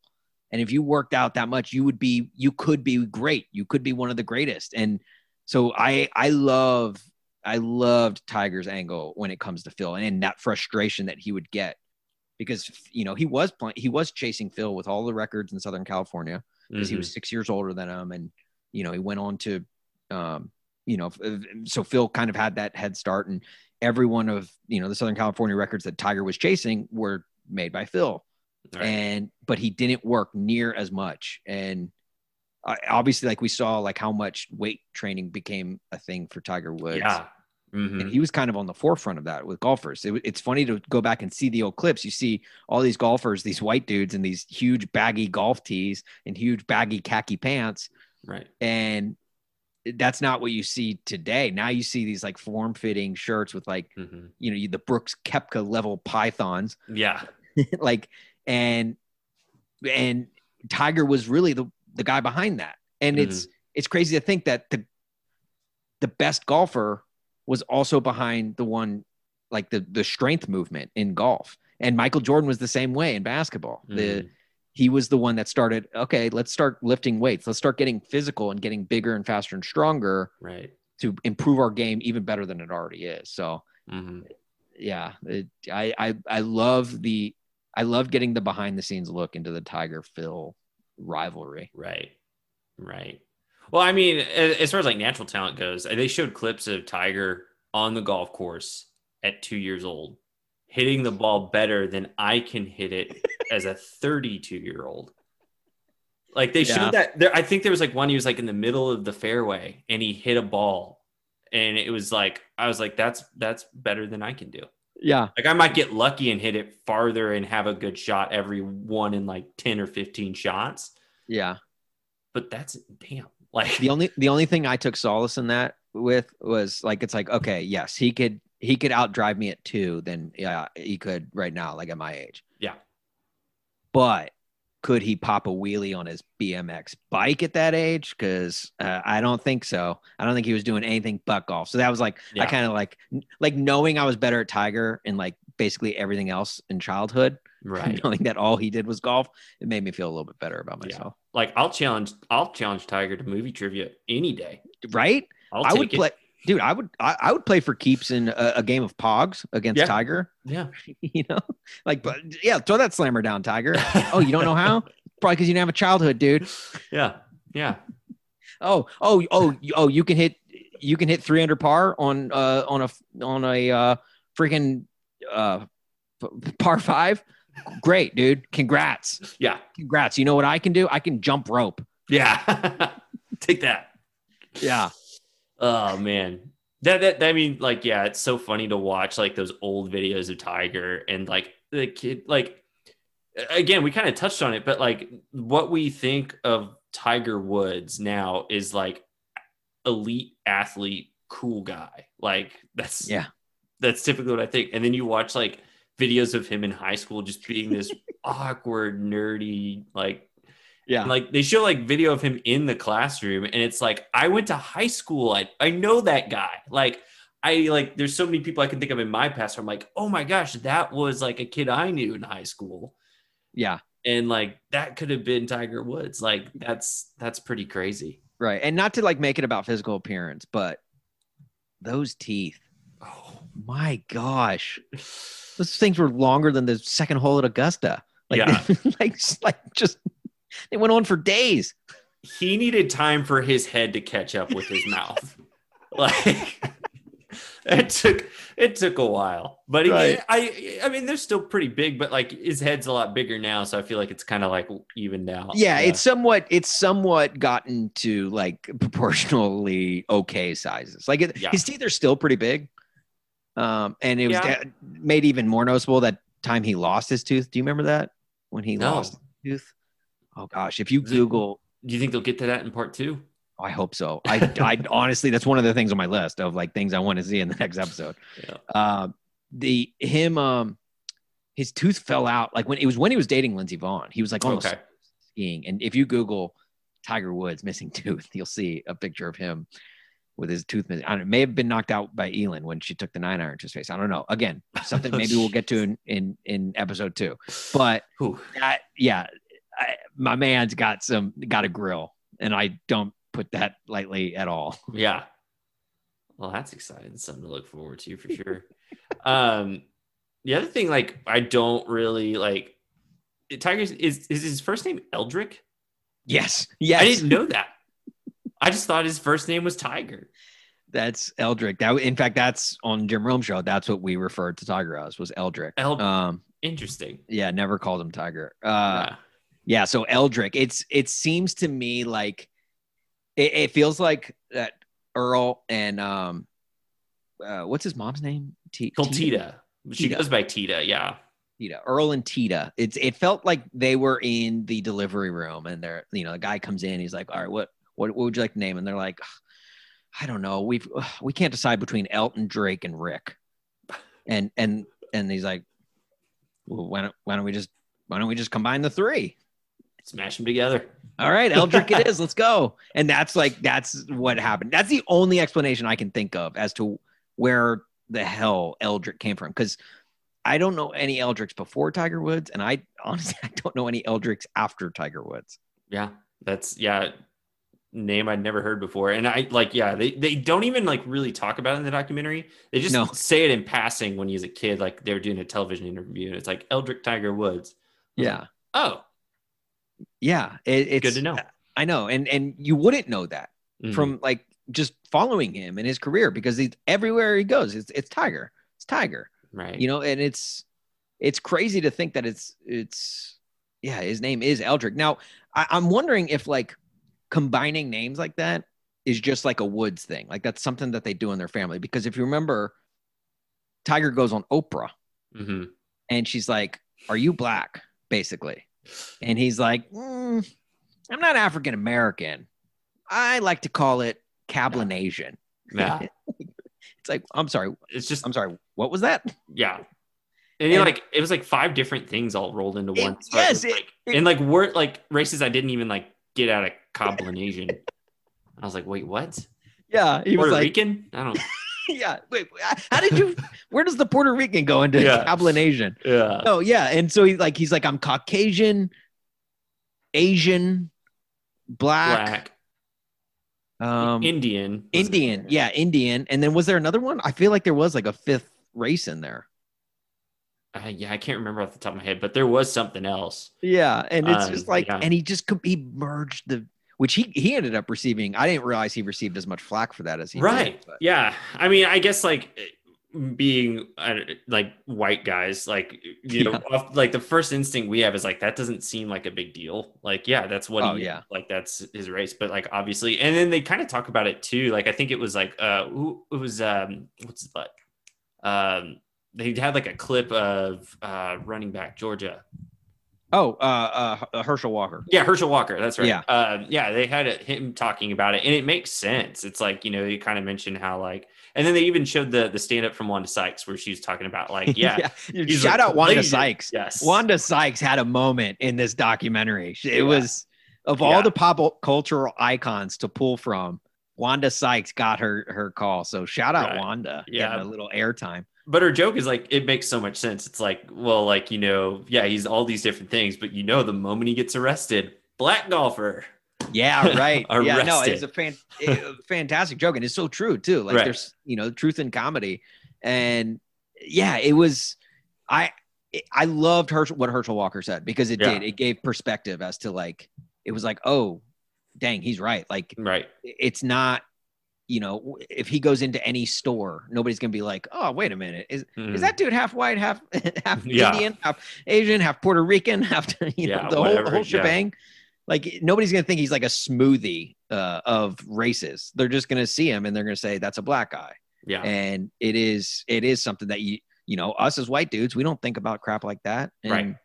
And if you worked out that much, you would be, you could be great. You could be one of the greatest. And so I, I love, I loved Tiger's angle when it comes to Phil and that frustration that he would get because, you know, he was playing, he was chasing Phil with all the records in Southern California because he Mhm. was six years older than him, and you know he went on to um, you know, so Phil kind of had that head start, and every one of you know the Southern California records that Tiger was chasing were made by Phil, Right. and but he didn't work near as much, and uh, obviously, like we saw, like how much weight training became a thing for Tiger Woods. yeah. Mhm. And he was kind of on the forefront of that with golfers. It, it's funny to go back and see the old clips. You see all these golfers, these white dudes in these huge baggy golf tees and huge baggy khaki pants. Right. And that's not what you see today. Now you see these like form fitting shirts with like, Mhm. you know, the Brooks Koepka level pythons. Yeah. *laughs* like, and, and Tiger was really the, the guy behind that. And it's, it's crazy to think that the, the best golfer was also behind the one like the the strength movement in golf. And Michael Jordan was the same way in basketball. The Mhm. he was the one that started, okay, let's start lifting weights. Let's start getting physical and getting bigger and faster and stronger right. to improve our game even better than it already is. So hmm yeah, it, I, I I love the I love getting the behind the scenes look into the Tiger Phil rivalry. Right. Right. Well, I mean, as far as like natural talent goes, uh, they showed clips of Tiger on the golf course at two years old, hitting the ball better than I can hit it as a 32 year old. Like they showed that there, I think there was like one he was like in the middle of the fairway and he hit a ball, and it was like I was like, that's that's better than I can do. Yeah. Like I might get lucky and hit it farther and have a good shot every one in like 10 or 15 shots, Yeah. but that's damn. Like the only the only thing I took solace in that with was like it's like okay yes he could he could outdrive me at two then yeah he could right now like at my age Yeah. but could he pop a wheelie on his BMX bike at that age because uh, I don't think so I don't think he was doing anything but golf so that was like I kind of like like knowing I was better at Tiger and like basically everything else in childhood *laughs* right. knowing that all he did was golf it made me feel a little bit better about Yeah. Like I'll challenge I'll challenge Tiger to movie trivia any day. right I'll I would it. play, dude. I would, I, I would play for keeps in a, a game of Pogs against Yeah. Tiger. Yeah. *laughs* You know, like, but yeah, throw that slammer down, Tiger. *laughs* Oh, you don't know how? Probably because you didn't have a childhood, dude. yeah. Yeah. Oh, oh, oh, oh, you can hit, you can hit 300 par on, uh, on a, on a, uh, freaking, uh, par five. Great, dude. Congrats. Yeah. Congrats. You know what I can do? I can jump rope. Yeah. *laughs* take that. Yeah. Oh man. That, that I mean, like, yeah, it's so funny to watch like those old videos of Tiger and like the kid, like again, we kind of touched on it, but like what we think of Tiger Woods now is like elite athlete, cool guy. Like that's Yeah. that's typically what I think. And then you watch like videos of him in high school just being this *laughs* awkward, nerdy, like Yeah. like they show like video of him in the classroom and it's like i went to high school i, I know that guy like i like there's so many people i can think of in my past where i'm like oh my gosh that was like a kid i knew in high school yeah. and like that could have been tiger woods like that's that's pretty crazy Right. And not to like make it about physical appearance, but those teeth. My gosh, those things were longer than the second hole at Augusta. Like, Yeah. *laughs* like, like just they went on for days. he needed time for his head to catch up with his mouth *laughs* like it took it took a while but he, Right. i i mean they're still pretty big but like his head's a lot bigger now so i feel like it's kind of like evened out Yeah, it's somewhat, it's somewhat gotten to like *laughs* proportionally okay sizes. Like it, Yeah. his teeth are still pretty big. Um, and it was Yeah. uh, made even more noticeable that time he lost his tooth. Do you remember that when he No. lost his tooth? Oh gosh, if you Is it- Google do you think they'll get to that in part two I hope so. I, I *laughs* honestly, that's one of the things on my list of like things I want to see in the next episode. Yeah. Uh, the him, um, his tooth fell out like when it was when he was dating Lindsey Vonn. He was like almost okay skiing, and if you Google Tiger Woods missing *laughs* tooth, you'll see a picture of him with his tooth missing. I don't know, it may have been knocked out by Elin when she took the nine iron to his face. I don't know. Again, something maybe we'll get to in in, in episode two. But *sighs* that, yeah, I, my man's got some got a grill, and I don't put that lightly at all. yeah well that's exciting something to look forward to for sure *laughs* um the other thing like i don't really like tiger's is is his first name eldrick Yes, yes. i didn't know that i just thought his first name was tiger That's Eldrick. That in fact, that's on Jim Rome show. That's what we referred to Tiger as was Eldrick. El- um, Interesting. yeah, never called him Tiger. Uh, Yeah. yeah, so Eldrick. It's it seems to me like it, it feels like that Earl and um, uh, what's his mom's name? T- Kultida. She Tita. goes by Tita. Yeah. Tita, Earl and Tita. It's it felt like they were in the delivery room, and they're you know the guy comes in, he's like, all right, what what, what would you like to name? And they're like, I don't know, we've we can't decide between Elton, Drake, and Rick, and and and he's like, well, why don't why don't we just why don't we just combine the three? Smash them together. All right, Eldrick it is. Let's go. And that's like that's what happened. That's the only explanation I can think of as to where the hell Eldrick came from. Because I don't know any Eldricks before Tiger Woods, and I honestly *laughs* I don't know any Eldricks after Tiger Woods. Yeah. That's yeah. Name I'd never heard before. And I like, yeah, they, they don't even like really talk about it in the documentary. They just No. say it in passing when he's a kid, like they were doing a television interview and it's like Eldrick Tiger Woods. Yeah, Oh, yeah. It, it's good to know. I know, and and you wouldn't know that Mhm. from like just following him in his career because he's everywhere he goes. It's it's Tiger. It's Tiger. right. you know and it's it's crazy to think that it's it's yeah his name is eldrick now I, i'm wondering if like combining names like that is just like a woods thing. Like that's something that they do in their family. Because if you remember tiger goes on oprah. Mhm. and she's like are you black? basically. And he's like "Mm, i'm not african american i like to call it cablinasian. Yeah. *laughs* it's like i'm sorry. It's just i'm sorry. What was that? Yeah. And, And- like it was like five different things all rolled into one. Yes, it- like, it- and like word like races I didn't even like get out of Cablinasian. I was like, wait, what? yeah he was like Rican? I don't *laughs* yeah. Wait, how did you? Where does the Puerto Rican go into Yeah. Cablinasian? yeah. Oh yeah, and so he's like, he's like, I'm Caucasian, Asian, black, Black. um, Indian. Indian. Yeah, Indian. And then was there another one? I feel like there was like a fifth race in there. Uh, yeah, I can't remember off the top of my head, but there was something else. Yeah, and it's Um, just like, yeah. and he just he merged the, which he he ended up receiving. I didn't realize he received as much flack for that as he right. Did, Yeah. I mean, I guess like being uh, like white guys, like you know, off, like the first instinct we have is like that doesn't seem like a big deal. Like, yeah, that's what. Oh, he, yeah. Like that's his race, but like obviously, and then they kind of talk about it too. Like I think it was like uh, who it was um, what's his butt? Um, they had like a clip of uh running back Georgia. Oh, uh, uh, Herschel Walker. Yeah, Herschel Walker. That's right. Yeah. Um, yeah, they had it, him talking about it, and it makes sense. It's like you know, you kind of mentioned how like, and then they even showed the the stand up from Wanda Sykes where she was talking about like, *laughs* yeah, he's Shout a out Wanda. Sykes. yes, Wanda Sykes had a moment in this documentary. It Yeah. was of all Yeah. the pop cultural icons to pull from. Wanda Sykes got her her call. So shout out Right. Wanda. Yeah. a little airtime. But her joke is like, it makes so much sense. It's like, well, like you know, yeah, he's all these different things, but you know, the moment he gets arrested, black golfer. Yeah, *laughs* right. yeah, no, it's a fan, a fantastic joke, and it's so true too. Like Right. there's you know truth in comedy, and yeah, it was. I I loved Herschel, what Herschel Walker said because it Yeah. did. It gave perspective as to like it was like, oh, dang, he's right. Like Right. it's not. You know, if he goes into any store, nobody's gonna be like, "Oh, wait a minute, is Mhm. is that dude half white, half *laughs* half *laughs* Yeah. Indian, half Asian, half Puerto Rican, *laughs* half you know Yeah, the whole, whatever, whole yeah. shebang? Like nobody's gonna think he's like a smoothie uh, of races. They're just gonna see him and they're gonna say that's a black guy. Yeah. And it is it is something that you you know us as white dudes we don't think about crap like that. And Right.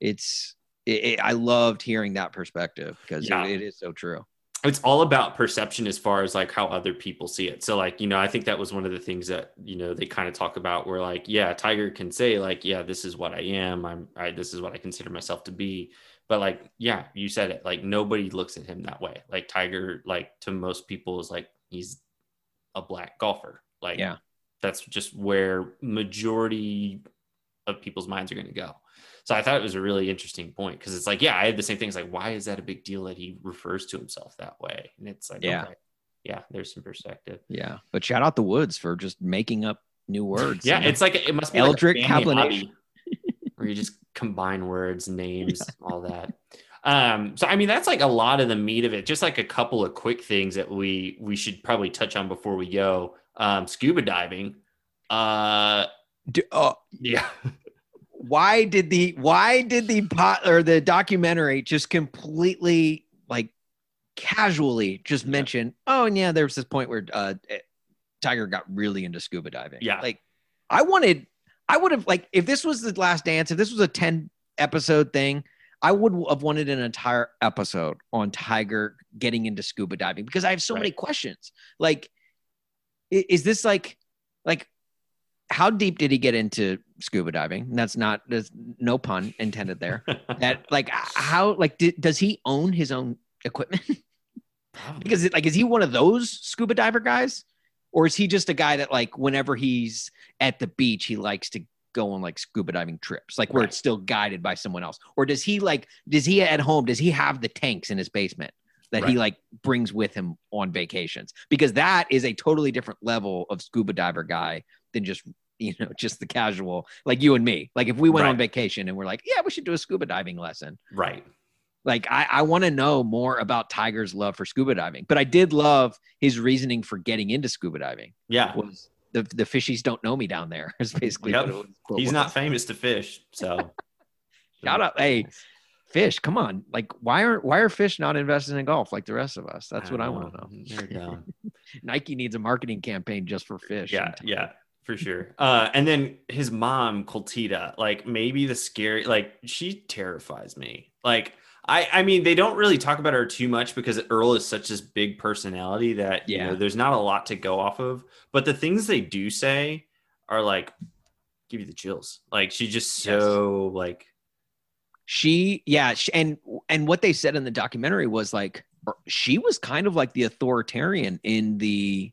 It's it, it, I loved hearing that perspective because Yeah. it, it is so true. It's all about perception as far as like how other people see it. So like, you know, I think that was one of the things that, you know, they kind of talk about where like, yeah, Tiger can say like, yeah, this is what I am. I'm I this is what I consider myself to be. But like, yeah, you said it. Like nobody looks at him that way. Like Tiger, like to most people is like he's a black golfer. Like Yeah. that's just where majority of people's minds are going to go. So I thought it was a really interesting point because it's like, yeah, I had the same things. Like, why is that a big deal that he refers to himself that way? And it's like, Yeah. okay, yeah, there's some perspective. Yeah. But shout out the Woods for just making up new words. Yeah, it's like it must be Eldrick like a family Cablination. hobby *laughs* where you just combine words, names, all that. Um, so I mean that's like a lot of the meat of it. Just like a couple of quick things that we we should probably touch on before we go. Um, scuba diving. Uh, Do, oh, yeah. *laughs* why did the why did the pot or the documentary just completely like casually just Yeah. mention oh and yeah there was this point where uh eh, tiger got really into scuba diving Yeah. like i wanted i would have like if this was the last dance if this was a 10 episode thing i would have wanted an entire episode on tiger getting into scuba diving because i have so many questions like is this like like how deep did he get into scuba diving? That's not there's no pun intended there. *laughs* That like how like did, does he own his own equipment? *laughs* because it, like is he one of those scuba diver guys, or is he just a guy that like whenever he's at the beach he likes to go on like scuba diving trips, like where Right. it's still guided by someone else, or does he like does he at home does he have the tanks in his basement? That he like brings with him on vacations because that is a totally different level of scuba diver guy than just you know *laughs* just the casual like you and me. Like if we went on vacation and we're like yeah we should do a scuba diving lesson. Right. like i, I want to know more about tiger's love for scuba diving but i did love his reasoning for getting into scuba diving. Yeah. was the, the fishies don't know me down there *laughs* is basically Yep. was, He's was. not famous to fish, so. *laughs* Shout out- hey. fish come on. Like why are why are fish not invested in golf like the rest of us? That's what i want to know. Nike needs a marketing campaign just for fish yeah, yeah, for sure. Uh, and then his mom, Kultida, like maybe the scary, like she terrifies me. Like I, I mean, they don't really talk about her too much because Earl is such this big personality that you Yeah. know there's not a lot to go off of. But the things they do say are like give you the chills. Like she's just Yes. so like she yeah sh and and what they said in the documentary was like er, she was kind of like the authoritarian in the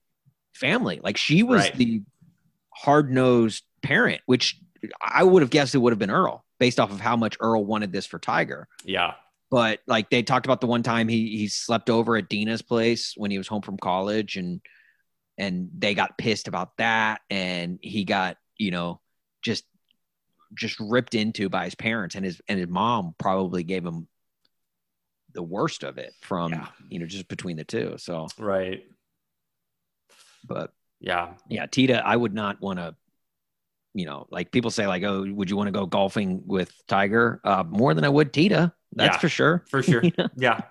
family like she was Right. the hard-nosed parent which i would have guessed it would have been earl based off of how much earl wanted this for tiger yeah, but like they talked about the one time he he slept over at Dina's place when he was home from college and and they got pissed about that and he got you know just just ripped into by his parents and his and his mom probably gave him the worst of it from Yeah. you know just between the two so right. but Yeah, yeah Tita I would not want to you know like people say like oh would you want to go golfing with Tiger uh more than I would Tita that's Yeah. for sure for sure. *laughs* Yeah,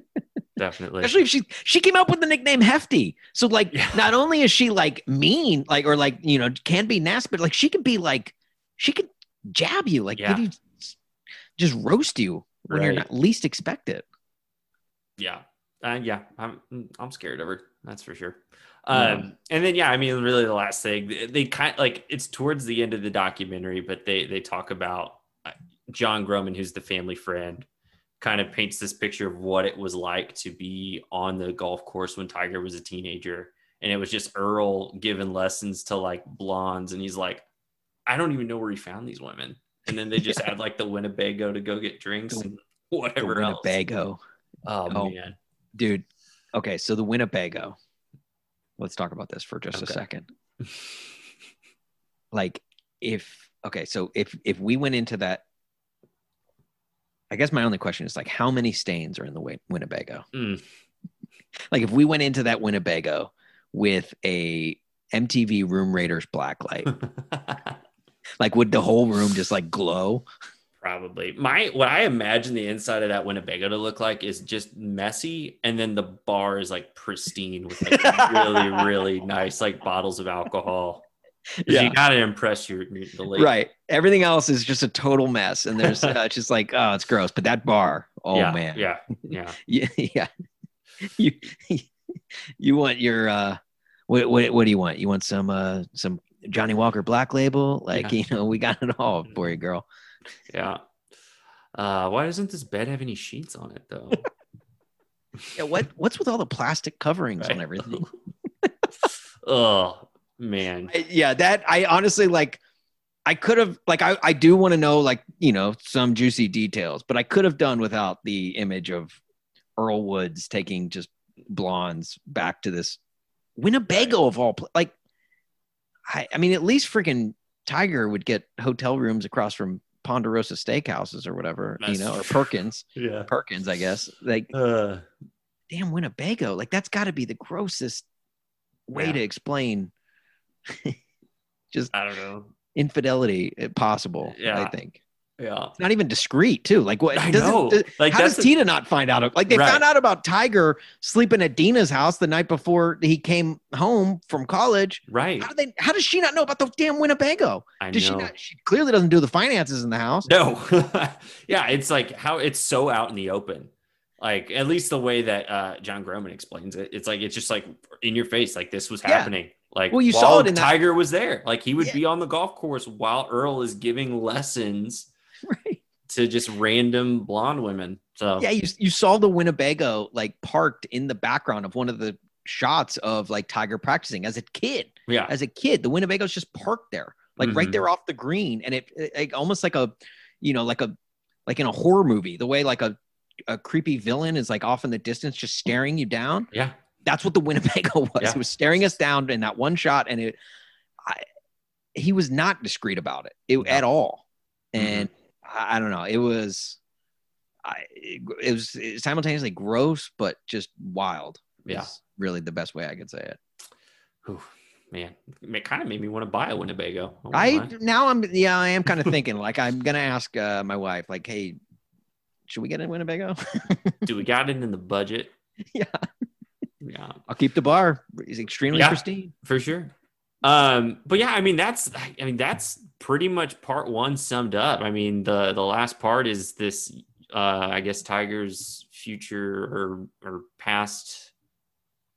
*laughs* definitely. especially if she she came up with the nickname hefty so like Yeah. not only is she like mean like or like you know can be nasty but like she can be like she can jab you like Yeah. you just roast you when you're not least expect it Yeah. Uh, yeah, I'm I'm scared of her. That's for sure. Yeah. Um, and then yeah, I mean, really, the last thing they, they kind like it's towards the end of the documentary, but they they talk about uh, John Grohman, who's the family friend, kind of paints this picture of what it was like to be on the golf course when Tiger was a teenager, and it was just Earl giving lessons to like blondes, and he's like, I don't even know where he found these women, and then they just *laughs* add like the Winnebago to go get drinks The- and *laughs* whatever else. winnebago Oh, Oh. man. dude okay so the winnebago let's talk about this for just a second. *laughs* Like if okay so if if we went into that i guess my only question is like how many stains are in the winnebago? Mm. like if we went into that winnebago with a mtv room raiders black light *laughs* like would the whole room just like glow Probably. My what I imagine the inside of that Winnebago to look like is just messy, and then the bar is like pristine with like really, really *laughs* nice like bottles of alcohol. Yeah. You gotta impress your, your right everything else is just a total mess and there's uh, it's *laughs* just like oh it's gross but that bar oh yeah, man Yeah. *laughs* Yeah. yeah, yeah. You you want your uh what, what what do you want? You want some uh some Johnnie Walker Black Label? Like Yeah. you know, we got it all for you, girl. Yeah. Uh, why doesn't this bed have any sheets on it though? *laughs* Yeah, what what's with all the plastic coverings on everything? *laughs* *laughs* oh man. I- yeah, that I honestly like. I could have like I I do want to know like you know some juicy details, but I could have done without the image of Earl Woods taking just blondes back to this Winnebago of all like. I I mean at least freaking Tiger would get hotel rooms across from Ponderosa Steakhouses or whatever, That's you know, or. Perkins, *laughs* Yeah. Perkins, I guess. Like, Uh, damn Winnebago. Like, that's got to be the grossest way Yeah. to explain *laughs* just I don't know. infidelity uh, possible. Yeah. I think Yeah. it's not even discreet too. Like, what? I know. does- Like how does a- Tina not find out? Like, they Right. found out about Tiger sleeping at Dina's house the night before he came home from college. right. How do they? How does she not know about the damn Winnebago? I Does she know. not? She clearly doesn't do the finances in the house. No. *laughs* yeah, it's like how it's so out in the open. Like at least the way that uh, John Grohman explains it, it's like it's just like in your face, like this was Yeah. happening. Like Well, you saw it in that- Tiger was there. Like he would Yeah. be on the golf course while Earl is giving lessons *laughs* Right. to just random blonde women. So Yeah, you you saw the Winnebago like parked in the background of one of the shots of like Tiger practicing as a kid. yeah, As a kid, the Winnebago's just parked there, like right Mhm. there off the green, and it, it like almost like a, you know, like a like in a horror movie, the way like a a creepy villain is like off in the distance, just staring you down. yeah, That's what the Winnebago *laughs* was. Yeah. It was staring us down in that one shot, and it, I, he was not discreet about it, it No. at all. And I, I don't know, it was, I, it, was simultaneously gross, but just wild. Yeah. really the best way I could say it. Whew, man, it kind of made me want to buy a Winnebago. won't I now I'm yeah I am kind of thinking like I'm gonna ask uh, my wife like hey should we get a Winnebago? do we got it in the budget? *laughs* Yeah. yeah. I'll keep the bar. It's extremely Yeah. pristine. for sure. Um, but yeah, I mean that's I mean that's pretty much part one summed up. I mean the the last part is this uh I guess Tiger's future or or past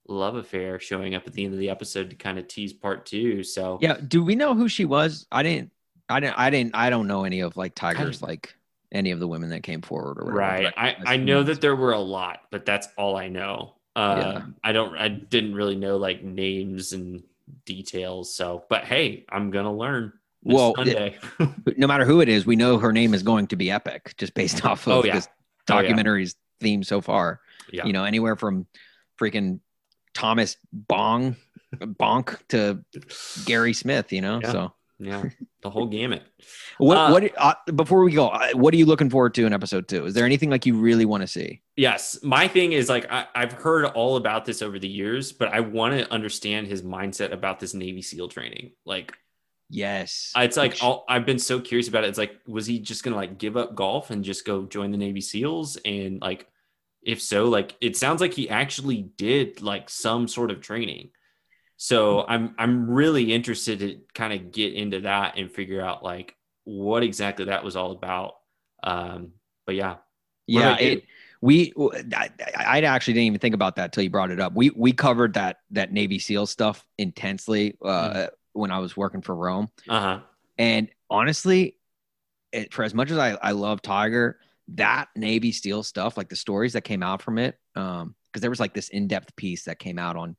love affair showing up at the end of the episode to kind of tease part two. So Yeah. Do we know who she was? I didn't. I didn't. I didn't. I don't know any of like Tigers like any of the women that came forward or whatever. right. but I, I know that there were a lot, but that's all I know. Uh Yeah. I don't I didn't really know like names and details. So but hey, I'm gonna learn this Well, it- Sunday. *laughs* no matter who it is, we know her name is going to be epic just based off of Oh, yeah. this Oh, yeah. theme so far. yeah. You know, anywhere from freaking Thomas Bong Bonk to Gary Smith. You know, Yeah. so yeah. *laughs* The whole gamut. what? Uh, what? Uh, before we go, uh, what are you looking forward to in episode two? Is there anything like you really want to see? Yes, my thing is like I, I've heard all about this over the years, but I want to understand his mindset about this Navy SEAL training. Like, Yes, it's like all, I've been so curious about it. It's like, was he just gonna like give up golf and just go join the Navy SEALs? And like, if so, like it sounds like he actually did like some sort of training. So I'm I'm really interested to kind of get into that and figure out like what exactly that was all about. Um, but yeah, What yeah. It, we, I, I actually didn't even think about that till you brought it up. We we covered that that Navy SEAL stuff intensely uh, Mm-hmm. when I was working for Rome. uh huh, And honestly, it, for as much as I, I love Tiger, that Navy SEAL stuff, like the stories that came out from it, um, because there was like this in-depth piece that came out on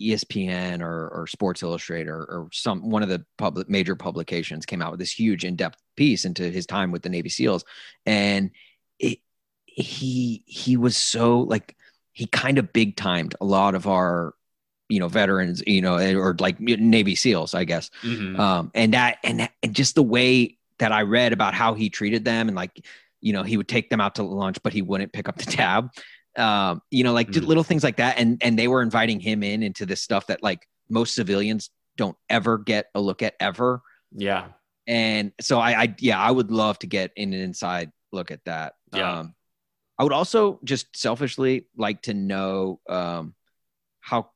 ESPN or, or Sports Illustrated or, or some one of the public major publications came out with this huge in-depth piece into his time with the Navy SEALs, and it he he was so like he kind of big timed a lot of our you know veterans you know or like Navy SEALs I guess. Mhm. um and that and that- and just the way that i read about how he treated them and like you know he would take them out to lunch but he wouldn't pick up the tab um you know like Mhm. little things like that and and they were inviting him in into this stuff that like most civilians don't ever get a look at ever. Yeah, and so i i yeah i would love to get in an inside look at that. Yeah. um i would also just selfishly like to know um how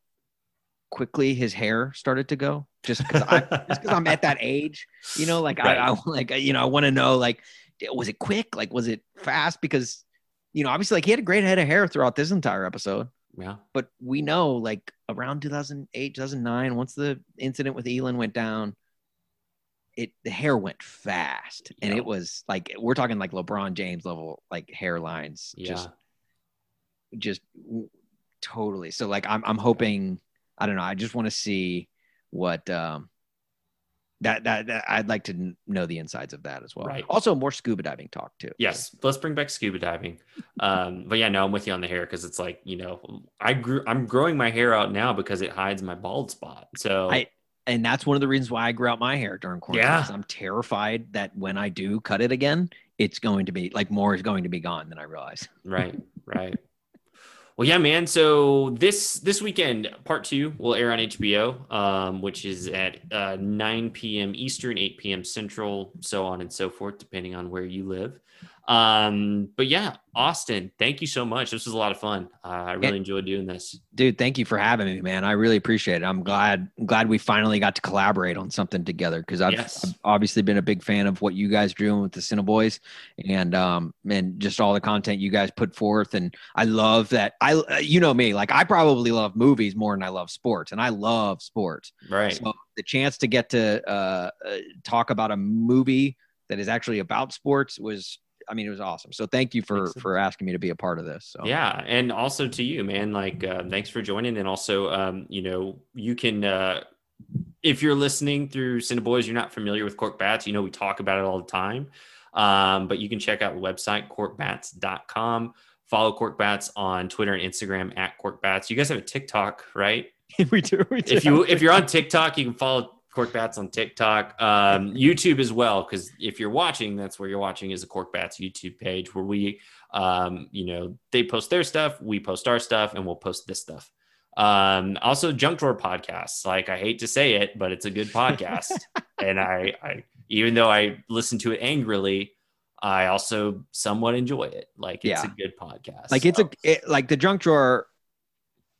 quickly his hair started to go just because i *laughs* just because i'm at that age you know like I, I *laughs* like you know i want to know like was it quick? Like was it fast? Because you know obviously like he had a great head of hair throughout this entire episode yeah, but we know like around 2008 2009 once the incident with Elin went down it the hair went fast and Yeah. it was like we're talking like lebron james level like hairlines yeah. just just w- totally so like i'm, I'm hoping i don't know i just want to see what um that, that that i'd like to know the insides of that as well Right. also more scuba diving talk too Yes, let's bring back scuba diving. *laughs* Um, but yeah, no, I'm with you on the hair because it's like you know, I grew, I'm growing my hair out now because it hides my bald spot. So I- and that's one of the reasons why I grew out my hair during quarantine. Yeah. I'm terrified that when I do cut it again, it's going to be like more is going to be gone than I realize. Right, right. Well, yeah, man. So this this weekend, part two will air on HBO, um, which is at uh, 9 p.m. Eastern, 8 p.m. Central, so on and so forth, depending on where you live. Um, but yeah, Austin, thank you so much. This was a lot of fun. Uh, I really enjoyed doing this. Dude, thank you for having me, man. I really appreciate it. I'm glad glad we finally got to collaborate on something together because I've, Yes. I've obviously been a big fan of what you guys are doing with the CineBoiz and um and just all the content you guys put forth. And I love that. I you know me, like I probably love movies more than I love sports, and I love sports. Right. So the chance to get to uh, uh, talk about a movie that is actually about sports was, I mean, it was awesome. So thank you for Excellent. for asking me to be a part of this. So Yeah, and also to you, man. Like, uh, thanks for joining, and also, um, you know, you can, uh, if you're listening through CineBoiz, you're not familiar with Korked Bats. You know, we talk about it all the time, um, but you can check out the website korkedbats.com. Follow Korked Bats on Twitter and Instagram at Korked Bats. You guys have a TikTok, right? *laughs* we do. We do if you if you're on TikTok, you can follow Korked Bats on TikTok, um, YouTube as well. Because if you're watching, that's where you're watching is a Korked Bats YouTube page where we, um, you know, they post their stuff, we post our stuff, and we'll post this stuff. Um, also, Junk Drawer podcasts. Like I hate to say it, but it's a good podcast, *laughs* and I, I even though I listen to it angrily. I also somewhat enjoy it. Like it's Yeah. a good podcast. like it's So- a it, like the junk drawer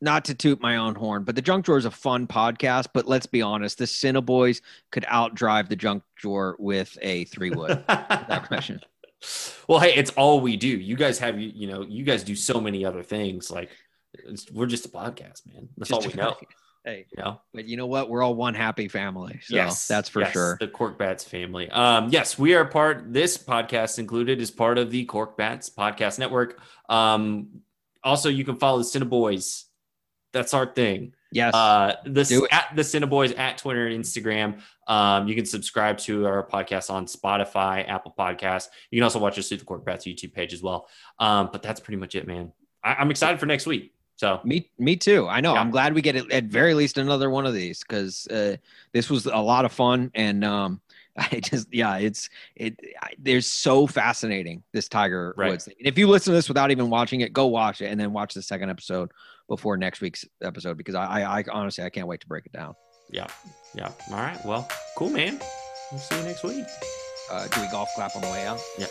not to toot my own horn but the junk drawer is a fun podcast but let's be honest the CineBoiz could outdrive the junk drawer with a three wood that question *laughs* well, hey, it's all we do. You guys have you, you know, you guys do so many other things. Like it's, we're just a podcast, man. That's all we know. hey You know. but you know what we're all one happy family so yes, that's for yes, sure The Korked Bats family. Um, yes, we are part. This podcast included is part of the Korked Bats podcast network. Um, also, you can follow the CineBoiz. That's our thing. yes Uh, the at the CineBoiz at Twitter and Instagram. Um, you can subscribe to our podcast on Spotify, Apple Podcasts. You can also watch us through the Korked Bats YouTube page as well. Um, but that's pretty much it, man. I, I'm excited for next week. So Me, me too. I know. Yeah. I'm glad we get it at very least another one of these because uh, this was a lot of fun and um, *laughs* I just yeah, it's it. I, there's so fascinating this Tiger Right. Woods thing. And if you listen to this without even watching it, go watch it and then watch the second episode before next week's episode because I, I, I honestly I can't wait to break it down. yeah, yeah. All right. Well, cool, man. We'll see you next week. Uh, do we golf clap on the way out? Yeah.